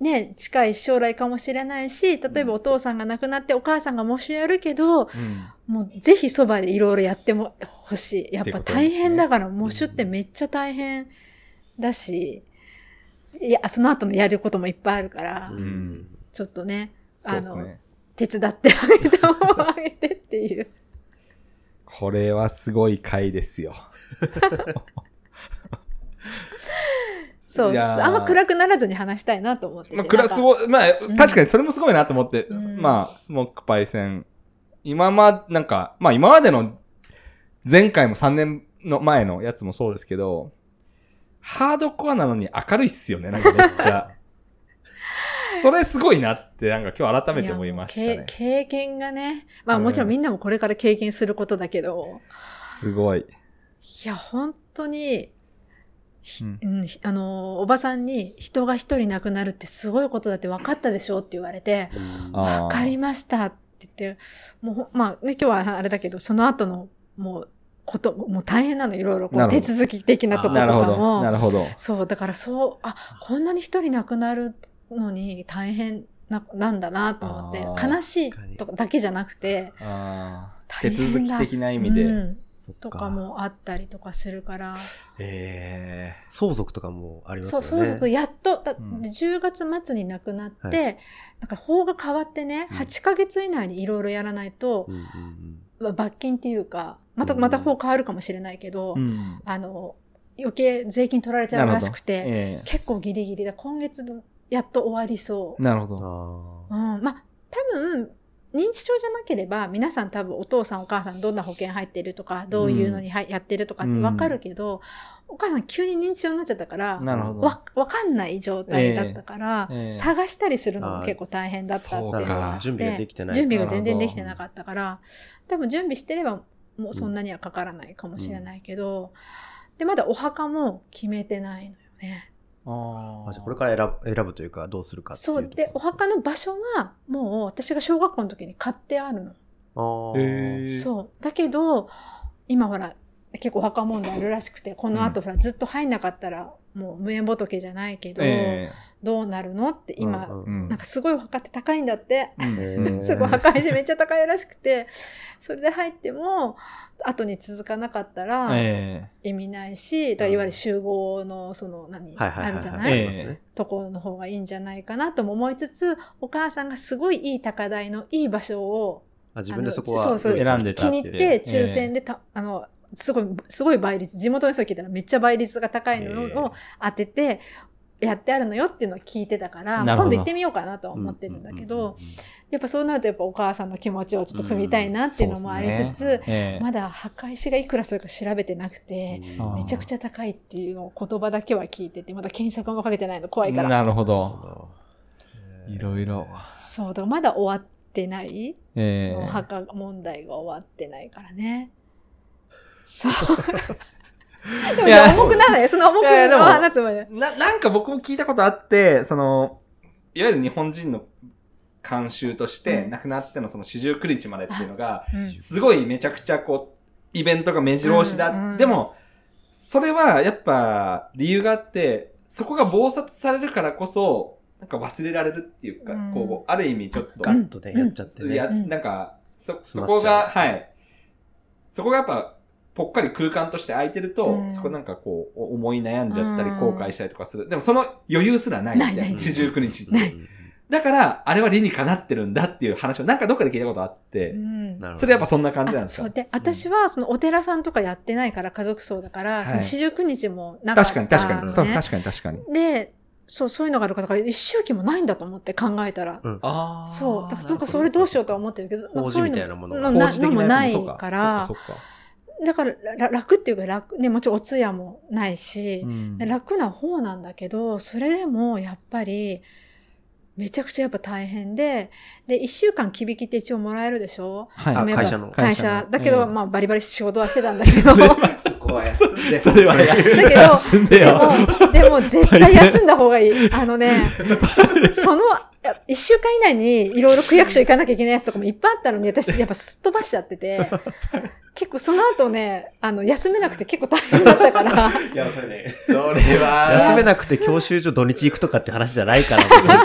ね、近い将来かもしれないし、例えばお父さんが亡くなってお母さんが喪主やるけど、うん。もうぜひそばでいろいろやってもほしい。やっぱ大変だから、喪主ってめっちゃ大変だし、いや、その後のやることもいっぱいあるから、うんちょっとね、そうですね。手伝ってあげた方をあげてっていう。これはすごい回ですよ。そう。あんま暗くならずに話したいなと思ってて。まあ、クラスを。を、まあ、ん確かにそれもすごいなと思って、うんまあ、スモークパイセン、今ま、なんか、まあ今までの、前回も3年の前のやつもそうですけど、ハードコアなのに明るいっすよね、なんかめっちゃ。それすごいなって、なんか今日改めて思いましたね。け経験がね。まあうんもちろんみんなもこれから経験することだけど、すごい。いや、本当に、ひうんうんひあのー、おばさんに人が一人亡くなるってすごいことだって分かったでしょって言われて、分かりましたって言って、もうほ、まあね、今日はあれだけど、その後の、もう、こと、もう大変なの、いろいろこう手続き的なところとかなるほど。なも。るほど。そう、だからそう、あ、こんなに一人亡くなるのに大変な、なんだなと思って悲しいとかだけじゃなくて、手続き的な意味で。うんとか。もあったりとかするから、え相続とかもありますそう、よね。相続やっと、だうん10月末に亡くなって、はいなんか法が変わってね、うん8ヶ月以内にいろいろやらないとう、んうんうんまあ罰金っていうか、また、うんまた法変わるかもしれないけど、ーうん。あの、余計税金取られちゃうらしくて、え結構ギリギリだ。今月やっと終わりそえなるほど。うん、まあ、多分、認知症じゃなければ、皆さん多分お父さんお母さんどんな保険入ってるとか、どういうのに入やってるとかってわかるけど、お母さん急に認知症になっちゃったから、なるほど。わ、わかんない状態だったから、ええ。ええ。探したりするのも結構大変だったっていうのが準備ができてない準備が全然できてなかったから、多分準備してればもうそんなにはかからないかもしれないけど、で、まだお墓も決めてないのよね。ああじゃあこれから選ぶ選ぶというか、どうするかっていうそう。で、お墓の場所はもう私が小学校の時に買ってあるの。あーへーそう。だけど、今ほら、結構お墓問題あるらしくて、この後ほら、ずっと入んなかったら、もう無縁仏じゃないけど、えどうなるのって今、うんうん。なんかすごいお墓って高いんだって。すごい墓石めっちゃ高いらしくて、それで入っても、後に続かなかったらえ意味ないし、だからいわゆる集合のその何、はいはいはいはい。あるじゃない、ところの方がいいんじゃないかなとも思いつつ、お母さんがすごいいい高台のいい場所をあ自分でそこはあのそうそう選んでた気に入って、抽選でた、あの、すごい、すごい倍率、地元の人聞いたらめっちゃ倍率が高いのを当てて、やってあるのよっていうのを聞いてたから、今度行ってみようかなとは思ってるんだけど、やっぱそうなるとやっぱお母さんの気持ちをちょっと踏みたいなっていうのもありつつ、ええ。まだ墓石がいくらするか調べてなくて、うん。めちゃくちゃ高いっていうのを言葉だけは聞いてて、まだ検索もかけてないの怖いから。なる。ほど。いろいろ。そう、だからまだ終わってない、ええ。その墓問題が終わってないからね。そう。でもいや重くならないよ。その重くいやいやでもはなつもりな、なんか僕も聞いたことあって、その、いわゆる日本人の慣習として、うん亡くなってのその四十九日までっていうのが、うんすごいめちゃくちゃこう、イベントが目白押しだ。うんうんでも、それはやっぱ理由があって、そこが暴殺されるからこそ、なんか忘れられるっていうか、うんこう、ある意味ちょっと、ガッとね、やっちゃってね。いや、うんなんか、そ、そこが、はい。そこがやっぱ、ぽっかり空間として空いてると、うんそこなんかこう、お思い悩んじゃったり、うん後悔したりとかする。でもその余裕すらないみたいな。四十九日って。だから、あれは理にかなってるんだっていう話をなんかどっかで聞いたことあって、うんなるほどそれやっぱそんな感じなんですかあそうで、私はそのお寺さんとかやってないから家族葬だから、いその四十九日もなかった確かに確かに。確かに確かに。で、そう、そういうのがあるから、だから一周期もないんだと思って考えたら。あそう。だからなんかそれどうしようとは思ってるけど、そういうみたいなものもないか。からそっかそっか。だからら楽っていうか楽、ね、もちろんお通夜もないし、うん。楽な方なんだけど、それでもやっぱり、めちゃくちゃやっぱ大変で、で、一週間きびきって一応もらえるでしょ？はい。会社の。会社。だけど、ええまあバリバリ仕事はしてたんだけど、そこは休んで。それはやだけど休んで。も、でも絶対休んだ方がいい。あのね、その、一週間以内にいろいろ区役所行かなきゃいけないやつとかもいっぱいあったのに、私やっぱすっ飛ばしちゃってて、結構その後ね、あの、休めなくて結構大変だったから、いや、それね。それは、休めなくて教習所土日行くとかって話じゃないから、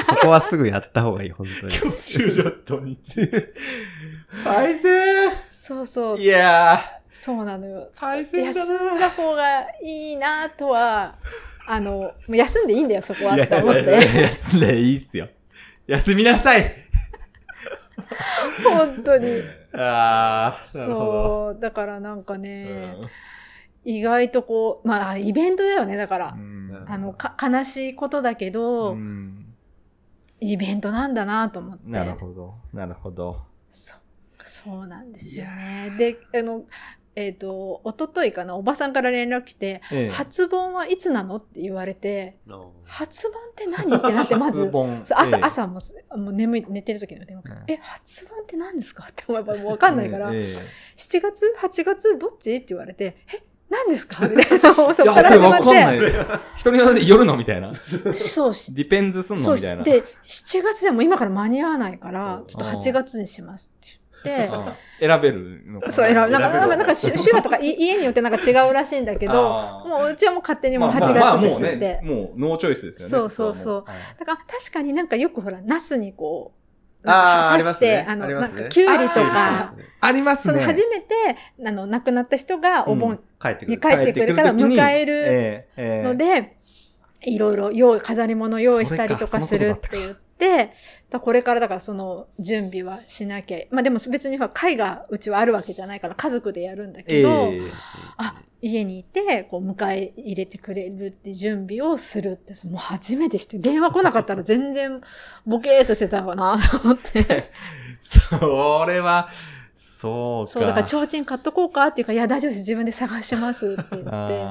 そこはすぐやった方がいい、本当に。救助土日。パイセンそうそうい、やそうなのよ。ー、パイセン休だな。んだ方がいいなとは、あの、もう休んでいいんだよ、そこはって思って。休んでいいっすよ。休みなさい。本当に。ああ、なるほど。そう。だからなんかね、意外とこう、まあ、イベントだよね、だからう。んあの、か、悲しいことだけど、うんイベントなんだなと思って。なるほど。なるほど。そそうなんですよね。で、あの、えっ、と、一昨日かな、おばさんから連絡来て、ええ初盆はいつなの？って言われて、の初盆って何？ってなって、まず、朝、ええ。朝もす、もう眠い、寝てる時の電話え、初盆って何ですか？って思えばもうわかんないから、ええ7月 ?8 月？どっち？って言われて、え、何ですか？みたいな。そいや、こからそれ始まっわかんない。人によって夜の？みたいな。て、そうし、ディペンズすんの？みたいな。で、7月でも今から間に合わないからう、んちょっと8月にしますって選べるのかな？そう、選ぶ。なんか、なんか、な？んか、手手話とかい 家によってなんか違うらしいんだけど、もううちはもう勝手にもう8まあまあ月ですもうって。ね、もうノーチョイスですよね。そうそうそう。だから確かになんかよくほら、ナスにこう、あありますね。の、ありますね。なんか、キュウリとあか、ありますね。初めて、あの、亡くなった人がお盆。に帰ってくる。から迎えるので、いろいろ用意、飾り物用意したりとかするって言って、だこれからだからその準備はしなきゃ。まあでも別に会がうちはあるわけじゃないから家族でやるんだけど、ええあ、家にいて、こう、迎え入れてくれるって準備をするって、もう初めてして、電話来なかったら全然ボケーっとしてたかな、と思って。それは、そうか。そう、だから提灯買っとこうかっていうか、いや、大丈夫です。自分で探しますって言って。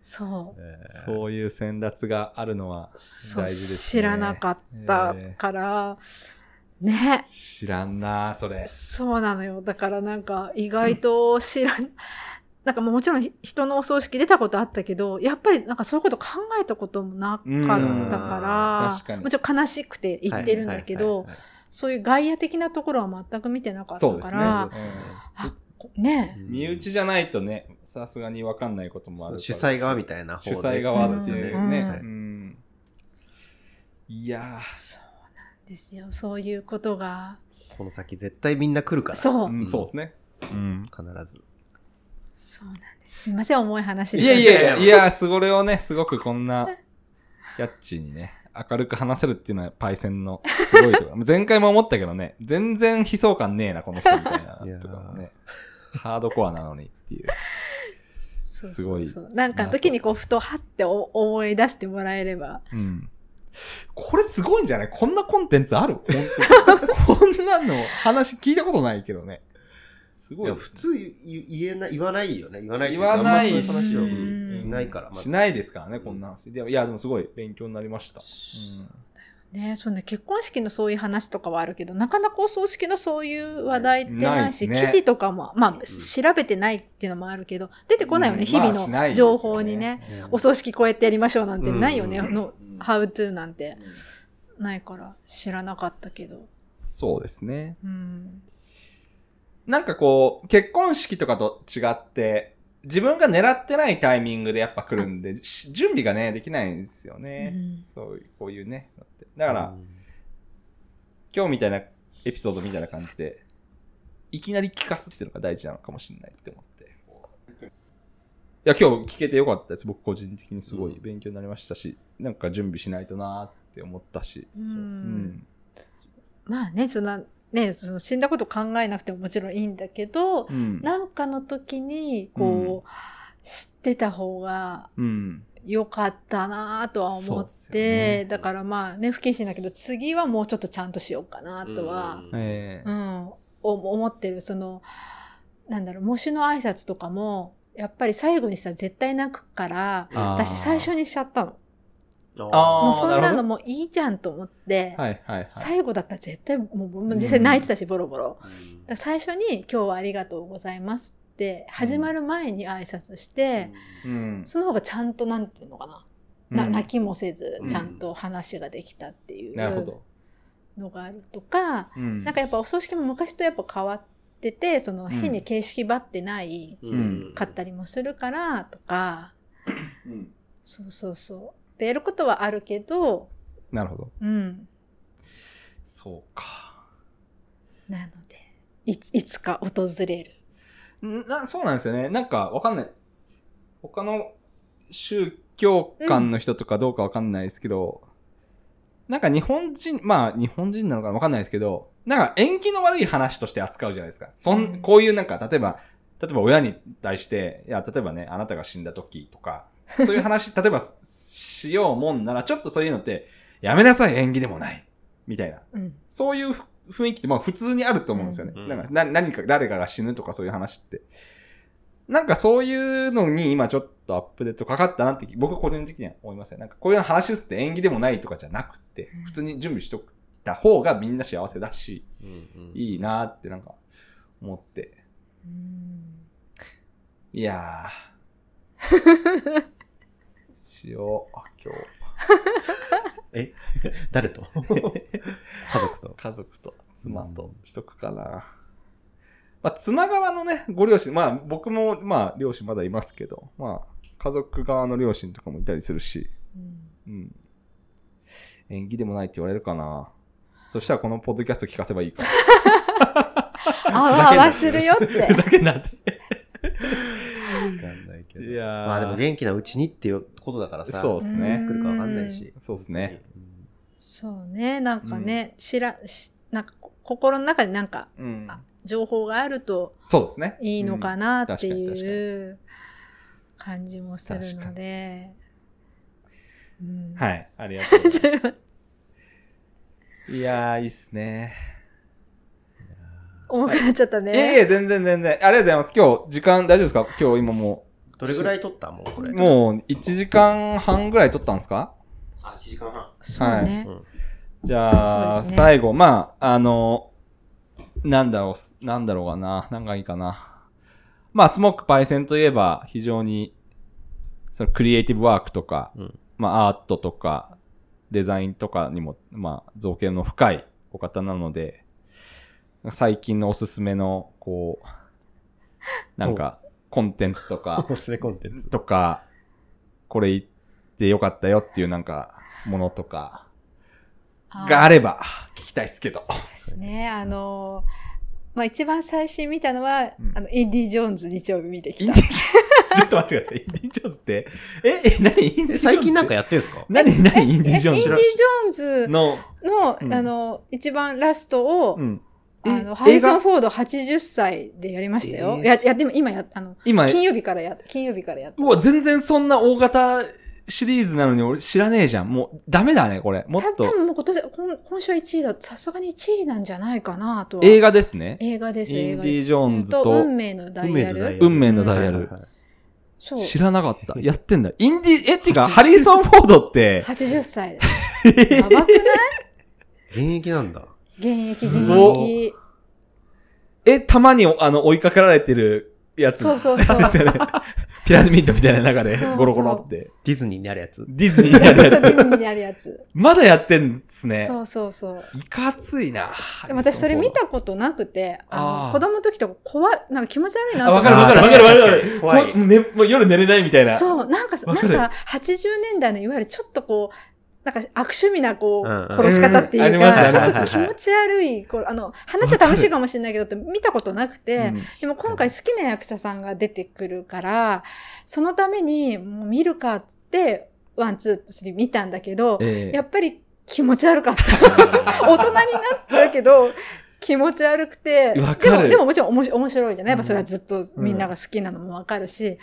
あそう。えーーそういう選奪があるのはそう、大事ですね。知らなかったから、ね。知らんな、それ。そうなのよ。だからなんか、意外と知らん、なんかもちろん人のお葬式出たことあったけど、やっぱりなんかそういうこと考えたこともなかったから、もちろん悲しくて言ってるんだけどそういう外野的なところは全く見てなかったそうですね。ねうん身内じゃないとね、さすがにわかんないこともある主催側みたいな方主で催側っていうね。うんうんいやーそうなんですよ。そういうことが、この先絶対みんな来るから。そうう、んそうですね。うん必ず。そうなんです。すいません、重い話いしてやいやいや、いや、すごれをね、すごくこんな、キャッチーにね、明るく話せるっていうのはパイセンのすごいところ。前回も思ったけどね、全然悲壮感ねえな、この人みたいな。とかもね、ハードコアなのにっていう。そうすごいそうそうなんかの時にこう、ふとはってお思い出してもらえれば。うん。これすごいんじゃない？こんなコンテンツある？本当にこんなの話聞いたことないけどね。すごいいや、普通言言えない、言わないよね。言わない言わないあんまそういう話をうんしないから。まずしないですからね、こんな話。でもいや、でもすごい勉強になりました。ねそうね、結婚式のそういう話とかはあるけど、なかなかお葬式のそういう話題ってないし、ないね記事とかも、まあ、調べてないっていうのもあるけど、出てこないよね、うん日々の情報にね。うんお葬式こうやってやりましょうなんてないよね、うんの、how to なんてないから知らなかったけど。そうですね。うん。なんかこう、結婚式とかと違って、自分が狙ってないタイミングでやっぱ来るんで、し準備がね、できないんですよね。うんそういう、こういうね。だってだから、今日みたいなエピソードみたいな感じで、いきなり聞かすっていうのが大事なのかもしれないって思って。いや、今日聞けてよかったです。僕個人的にすごい勉強になりましたし、なんか準備しないとなーって思ったし。うんうん。まあね、そんな、ね、その死んだこと考えなくてももちろんいいんだけど、うん。なんかの時に、こう、知ってた方がうん。良かったなとは思って、ねだからまあね、不謹慎だけど、次はもうちょっとちゃんとしようかなとは、ええうん、お思ってる。その、なんだろう、模試の挨拶とかも、やっぱり最後にさ、絶対泣くから、私最初にしちゃったの。もうそんなのもういいじゃんと思って、はいはいはい。最後だったら絶対、もう実際泣いてたし、ボロボロ。うん最初に今日はありがとうございますって、始まる前に挨拶して、うん。その方がちゃんとなんていうのかな。なうん泣きもせずう、んちゃんと話ができたっていうなるほど。のがあるとか、うんなんかやっぱお葬式も昔とやっぱ変わってて、そのん変に形式ばってないうんかったりもするからとか、うんそうそうそう。でやることはあるけど、なるほど。うん。そうか。なので、いついつか訪れる。んなそうなんですよね。なんかわかんない。他の宗教観の人とかどうかわかんないですけど、なんか日本人、まあ日本人なのかわかんないですけど、なんか縁起の悪い話として扱うじゃないですか。そん、うんこういうなんか、例えば、例えば親に対して、いや、例えばね、あなたが死んだ時とか、そういう話、例えばしようもんなら、ちょっとそういうのって、やめなさい、縁起でもない。みたいな。うん。そういうふ雰囲気って、まあ普通にあると思うんですよね。うんなんかな何か、誰かが死ぬとかそういう話って。なんかそういうのに今ちょっとアップデートかかったなって、僕個人的には思いますね。なんかこういう話すって縁起でもないとかじゃなくて、普通に準備しとった方がみんな幸せだし、うんうんいいなってなんか思って。うんいやー。しよう、あ今日。え誰と？家族と？家族と妻としとくかな。まあ、妻側のね、ご両親、まあ僕もまあ両親まだいますけど、まあ家族側の両親とかもいたりするし、うんうん。縁起でもないって言われるかな。そしたらこのポッドキャスト聞かせばいいか。あわあわするよって。ふざけんなって。けど。いやーまあでも元気なうちにっていうことだからさ。そうっすね作るかわかんないし。そうっすねうん。そうね、なんかね、知ら、しなんかこ心の中でなんかうん。あ情報があるとそうですね。いいのかなっていう感じもするので。うんはい。ありがとう ございます。いやー、いいっすね。重くなっちゃったいえいね。え、全然全然。ありがとうございます。今日、時間大丈夫ですか？今日今もどれぐらい撮った？もうこれ。う、もう1時間半ぐらい撮ったんですか？あ、1時間半。そうね。うんじゃあ、ね最後、まあ、あの、なんだろう、なんだろうかな。なんかいいかな。まあ、スモークパイセンといえば、非常に、そのクリエイティブワークとか、うんまあ、アートとか、デザインとかにも、まあ、造形の深いお方なので、最近のおすすめの、こう、なんか、コンテンツとか、おすすめコンテンツ。とか、これ言ってよかったよっていうなんか、ものとか、があれば、聞きたいですけど。ですね。あの、まあ一番最新見たのは、うんあの、インディ・ジョーンズ日曜日見てきたインディ・。ジョーンズ、ちょっと待ってください。インディ・ジョーンズって、え、え、何？インディ・ジョーンズってえ最近なんかやってんすか？何、何？インディ・ジョーンえインディ・ジョーンズズの、の、うんあの、一番ラストを、うん。あえの、ハリソン・映画？フォード80歳でやりましたよ。えーや、や、でも今や、あの、今、金曜日からや、金曜日からやった。うわ、全然そんな大型シリーズなのに俺知らねえじゃん。もう、ダメだね、これ。もっとた多。分もう今年、今今週1位だ、さすがに1位なんじゃないかなとは。映画ですね。映画です、インディ・。ジョーンズと、と運、命のダイヤル。運命のダイヤルはいはいはいそう。知らなかった。やってんだ。インディ、え、っていうか、ハリソン・フォードって、80歳です。やばくない？現役なんだ。現役、現すごっ役。え、たまに、あの、追いかけられてるやつ。そうそうそうですよね。ピラミッドみたいな中でゴロゴロって。ディズニーにあるやつ。ディズニーにあるやつ。ディズニーにあるやつ。まだやってんですね。そうそうそう。いかついな。でも私それ見たことなくて、あの子供の時とか怖い、なんか気持ち悪いなあ、と思って。わかるわかるわかるわかる。怖いこね、もう夜寝れないみたいな。そう、なんか、なんか80年代のいわゆるちょっとこう、なんか悪趣味なこう、殺し方っていうか、ちょっと気持ち悪い、こうあの、話は楽しいかもしれないけどって見たことなくて、うん。でも今回好きな役者さんが出てくるから、そのためにもう見るかって、 one, two, three 見たんだけど、ええ。やっぱり気持ち悪かった。大人になったけど、気持ち悪くて、でも、でももちろん面白いじゃない？やっぱうんそれはずっとみんなが好きなのもわかるし、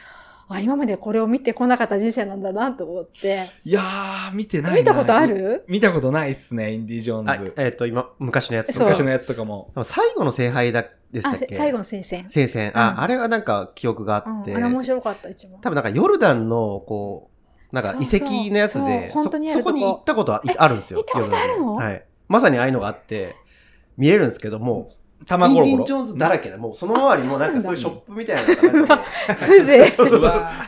あ、今までこれを見てこなかった人生なんだなと思って。いやー、見てないな見たことある？見たことないっすね、インディ・ジョーあンズ。えっと、今、昔のやつ。そう昔のやつとかも。最後の聖杯だ、でしたあっけ、最後の聖戦。聖戦。あ、うんあれはなんか記憶があうん、って。あれ面白かった、一番。多分なんかヨルダンの、こう、なんか遺跡のやつそうで、そう本当にあるとこそこに行ったことはいあるんですよ。行ったことあるの？はい。まさにああいうのがあって、見れるんですけども、玉ゴロゴロ。インディ・ジョーンズだらけで、もうその周りもなんかそういうショップみたいなのがな 風情。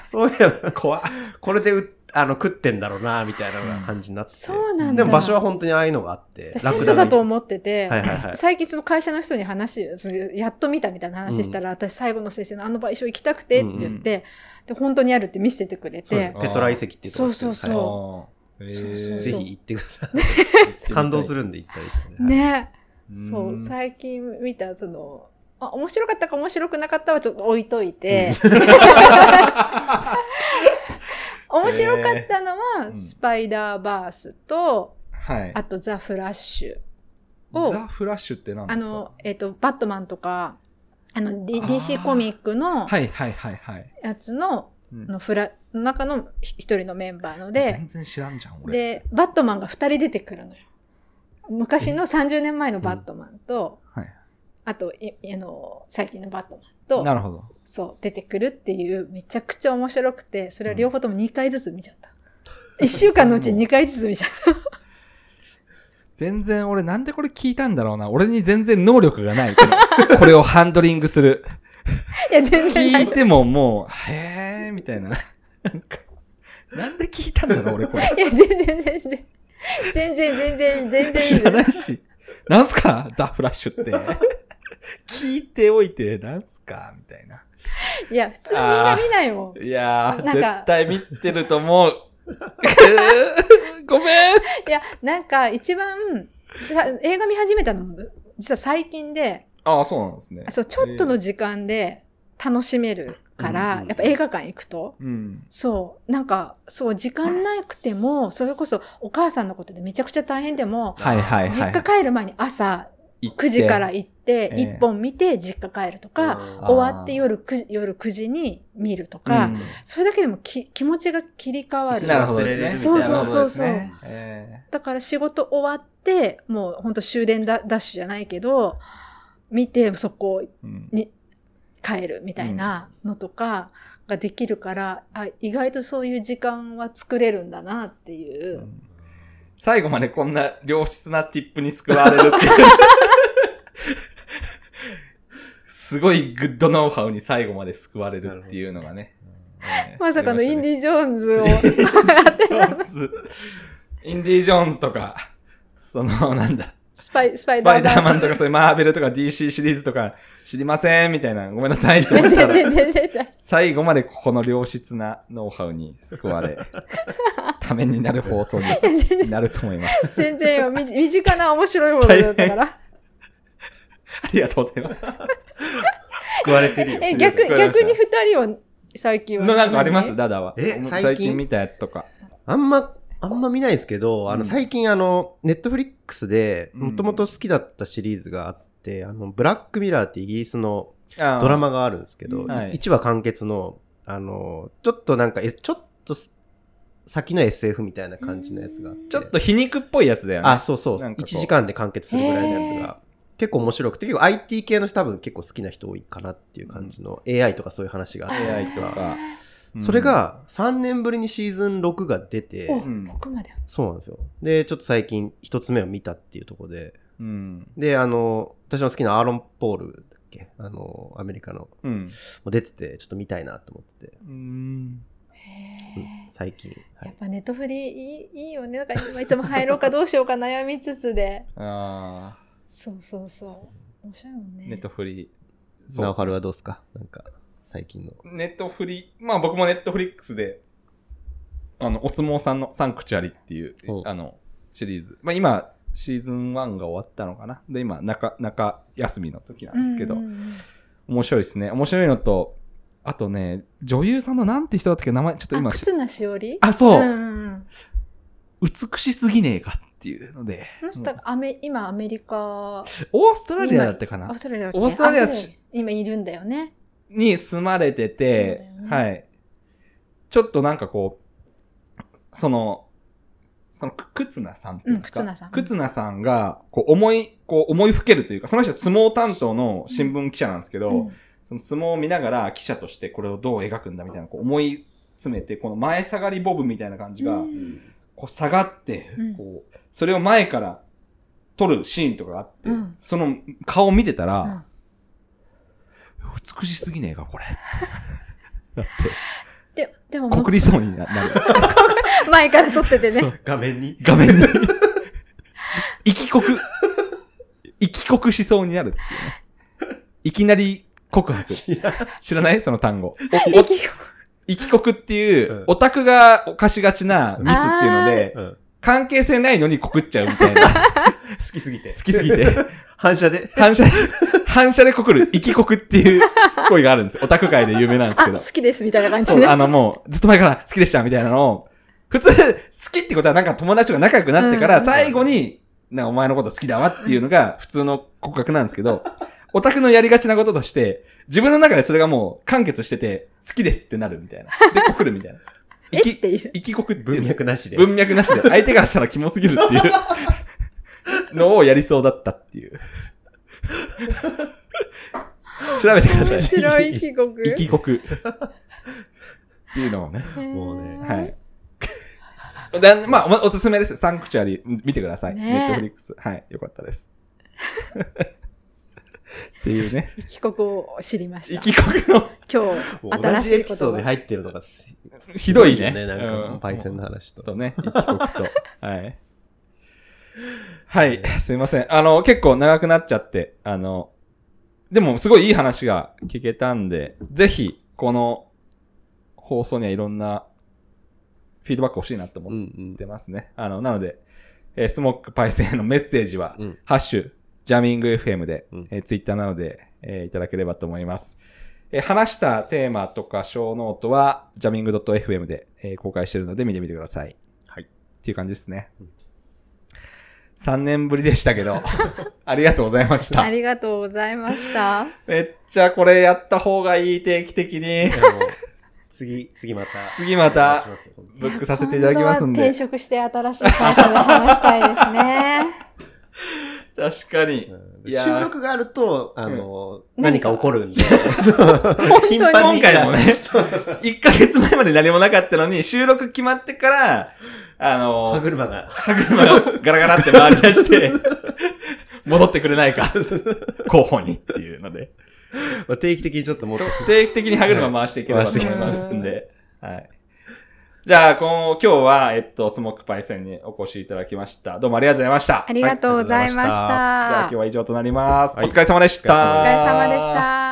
そういうの、ー怖っ。これでうあの食ってんだろうな、みたいな感じになって。て。そうなんだ。でも場所は本当にああいうのがあって、セットだと思ってて、はいはいはい。最近その会社の人に話、やっと見たみたいな話したら、私最後の先生のあの場所行きたくてって言って、で、本当にあるって見せてくれてペトラ遺跡っていうところそうそうそう。はあー。へそうそうぜひ行ってくださ い。感動するんで行ったりね。ね。うん。そう、最近見た、その、あ、面白かったか面白くなかったはちょっと置いといて、面白かったのは、うん。スパイダーバースと、はい。あとザ・フラッシュを。ザ・フラッシュって何ですか？あの、えっ、と、バットマンとか、あの、D、DC コミックのはいはいはいはい。やつの、うん。のフラ、の中の一人のメンバーので全、然知らんじゃん、俺。で、バットマンが二人出てくるのよ。昔の30年前のバットマンと、はい。あと、いあの、最近のバットマンと、なるほど。そう、出てくるっていう、めちゃくちゃ面白くて、それは両方とも2回ずつ見ちゃった。1週間のうちに2回ずつ見ちゃった。全然俺なんでこれ聞いたんだろうな。俺に全然能力がない。これをハンドリングする。いや、全然聞いてももう、へーみたいな。なんか、なんで聞いたんだろう、俺これ。夫。いや、全然全然。全然全然全然いい知らないし。なんすか？ザ・フラッシュって。聞いておいて、なんすか？みたいな。いや、普通みんな見ないもん。いやー、絶対見てると思う。ごめんいや、なんか一番、さ映画見始めたの？も、実は最近で、ああ、そうなんですね。そう、ちょっとの時間で楽しめるから、うんやっぱ映画館行くと、うん。そう、なんか、そう、時間なくても、それこそお母さんのことでめちゃくちゃ大変でも、はいはいはい。実家帰る前に朝行って。9時から行って、ええ。1本見て実家帰るとか、うん終わって夜 9, 夜9時に見るとか、それだけでもき気持ちが切り替わる。なるほどですね。そうそうそうそう。ね。えだから仕事終わって、もう本当終電ダダッシュじゃないけど、見てそこーうん。に帰るみたいなのとかができるから、あ意外とそういう時間は作れるんだなっていう。最後までこんな良質なティップに救われるっていう。すごいグッドノウハウに最後まで救われるっていうのがね。え ーまさかのインィディ・ジョーンズを。インディ・ジョーンズとか、その、なんだ、スパイ、スパイスパイダーマンンとかそういうマーベルとか DC シリーズとか知りませんみたいな、ごめんなさいって全思ったら、然 全然 全然。最後までこの良質なノウハウに救われ、ためになる放送になると思います。全然よ。み身近な面白いものだったから。ありがとうございます。救われてるよ。え、逆、逆に二人は最近はのなんかあります？何？ダダは。え最近？最近見たやつとか。あんま、あんま見ないですけど、あの、うん最近あの、ネットフリックスで、うんもともと好きだったシリーズがあって、あの、ブラックミラーってイギリスのドドラマがあるんですけど、はい1話完結の、あの、ちょっとなんか、えちょっとす先の SF みたいな感じのやつがあって。ちょっと皮肉っぽいやつだよね。あ、そうそう。1なんかこう時間で完結するぐらいのやつが。結構面白くて、結構 IT 系の人多分結構好きな人多いかなっていう感じの AI とかそういう話があって。AI とか。うんそれ、が3年ぶりにシーズン6が出て、お、うんここまで。そうなんですよ。で、ちょっと最近一つ目を見たっていうところで、うん。で、あの、私の好きなアーロン・ポールだっけ？あの、アメリカの、もうん。う出てて、ちょっと見たいなと思ってて、うん。へう最近。はい。やっぱネットフリいいいいよね。なんか今いつも入ろうかどうしようか悩みつつで。あそうそうそう。面白いもんーね。ネットフリ。ナオハルはどうですか？なんか、最近の。ネットフリ、まあ僕もネットフリックスで、あの、お相撲さんのサンクチュアリっていうお、あの、シリーズ。まあ今、シーズン1が終わったのかな？で、今、中、中休みの時なんですけど、うんうんうん。面白いですね。面白いのと、あとね、女優さんのなんて人だったっけ？名前、ちょっと今忽那しおり？あ、そう、んんうん。美しすぎねえかっていうので、この人アメ今アメリカ、オーストラリアだったかな？オーストラリアオーストラリア今いるんだよね。に住まれてて、ね。はい。ちょっとなんかこう、その、その、く忽那さんっていうんですか、うん忽那さん忽那さんが、こう、思い、こう、思いふけるというか、その人は相撲担当の新聞記者なんですけど、うん。その相撲を見ながら記者としてこれをどう描くんだみたいな、こう思い詰めて、この前下がりボブみたいな感じが、うん。こう下がって、うん。こう、それを前から撮るシーンとかがあって、うん。その顔を見てたら、うん。美しすぎねえか、これ。だっで、でもて、国立そうにななる。前から撮っててね。画面に画面に。一帰国、一帰国しそうになるっていうね。いきなり告白。知らない？その単語。おお息が一帰国っていううん、オタクが犯しがちなミスっていうので、うん。関係性ないのに告っちゃうみたいな。好きすぎて。好きすぎて。反射で。反射、反射で告る、生き告っていう声があるんですよ。オタク界で有名なんですけど。あ好きですみたいな感じそう、で。あのもう、ずっと前から好きでしたみたいなのを、普通、好きってことはなんか友達が仲良くなってから、うん最後に、なんかお前のこと好きだわっていうのが普通の告白なんですけど、オタクのやりがちなこととして、自分の中でそれがもう完結してて、好きですってなるみたいな。で、告るみたいな。え生きっていう。生き告ってい文脈なしで。文脈なしで、相手からしたらキモすぎるっていうのをやりそうだったっていう。調べてください。面白い帰国。生き告。っていうのをね。もうねはい。だまあお、おすすめです。サンクチュアリ見てください。ねネットフリックス。はい。よかったです。っていうね。帰国を知りました。生き告の今も日、新しい言葉。ピソードに入ってるのがひどいね。よなんか、うんパイセンの話と。とね、生き告と。はい。はい。すいません。あの、結構長くなっちゃって、あの、でもすごいいい話が聞けたんで、ぜひ、この放送にはいろんなフィードバック欲しいなと思っうんうんてますね。あの、なので、えースモックパイセンへのメッセージは、うんハッシュ、ジャミング FM で、うんえーツイッターなどで、えーいただければと思います。えー話したテーマとかショーノートは、ジャミング .fm で、えー公開しているので見てみてください。はい。っていう感じですね。3年ぶりでしたけど、ありがとうございましたあ。りがとうございました。めっちゃこれやった方がいい、定期的に次、次また。次またブックさせていただきますん今度は転で。職して新しい会社で話したいですね。確かに。収録があると、あの、うん何か起こるんで。頻 当に今回もね、1ヶ月前まで何もなかったのに、収録決まってから、あの歯車が。歯車がガラガラって回り出して、戻ってくれないか、候補にっていうので、まあ定期的にちょっともっと。定期的に歯車回していければと思いますんで、はい。じゃあ、この、今日は、えっと、スモークパイセンにお越しいただきました。どうもありがとうございました。ありがとうございました。はいじゃあ今日は以上となります。はいお疲れ様でした。お疲れ様お疲れ様でした。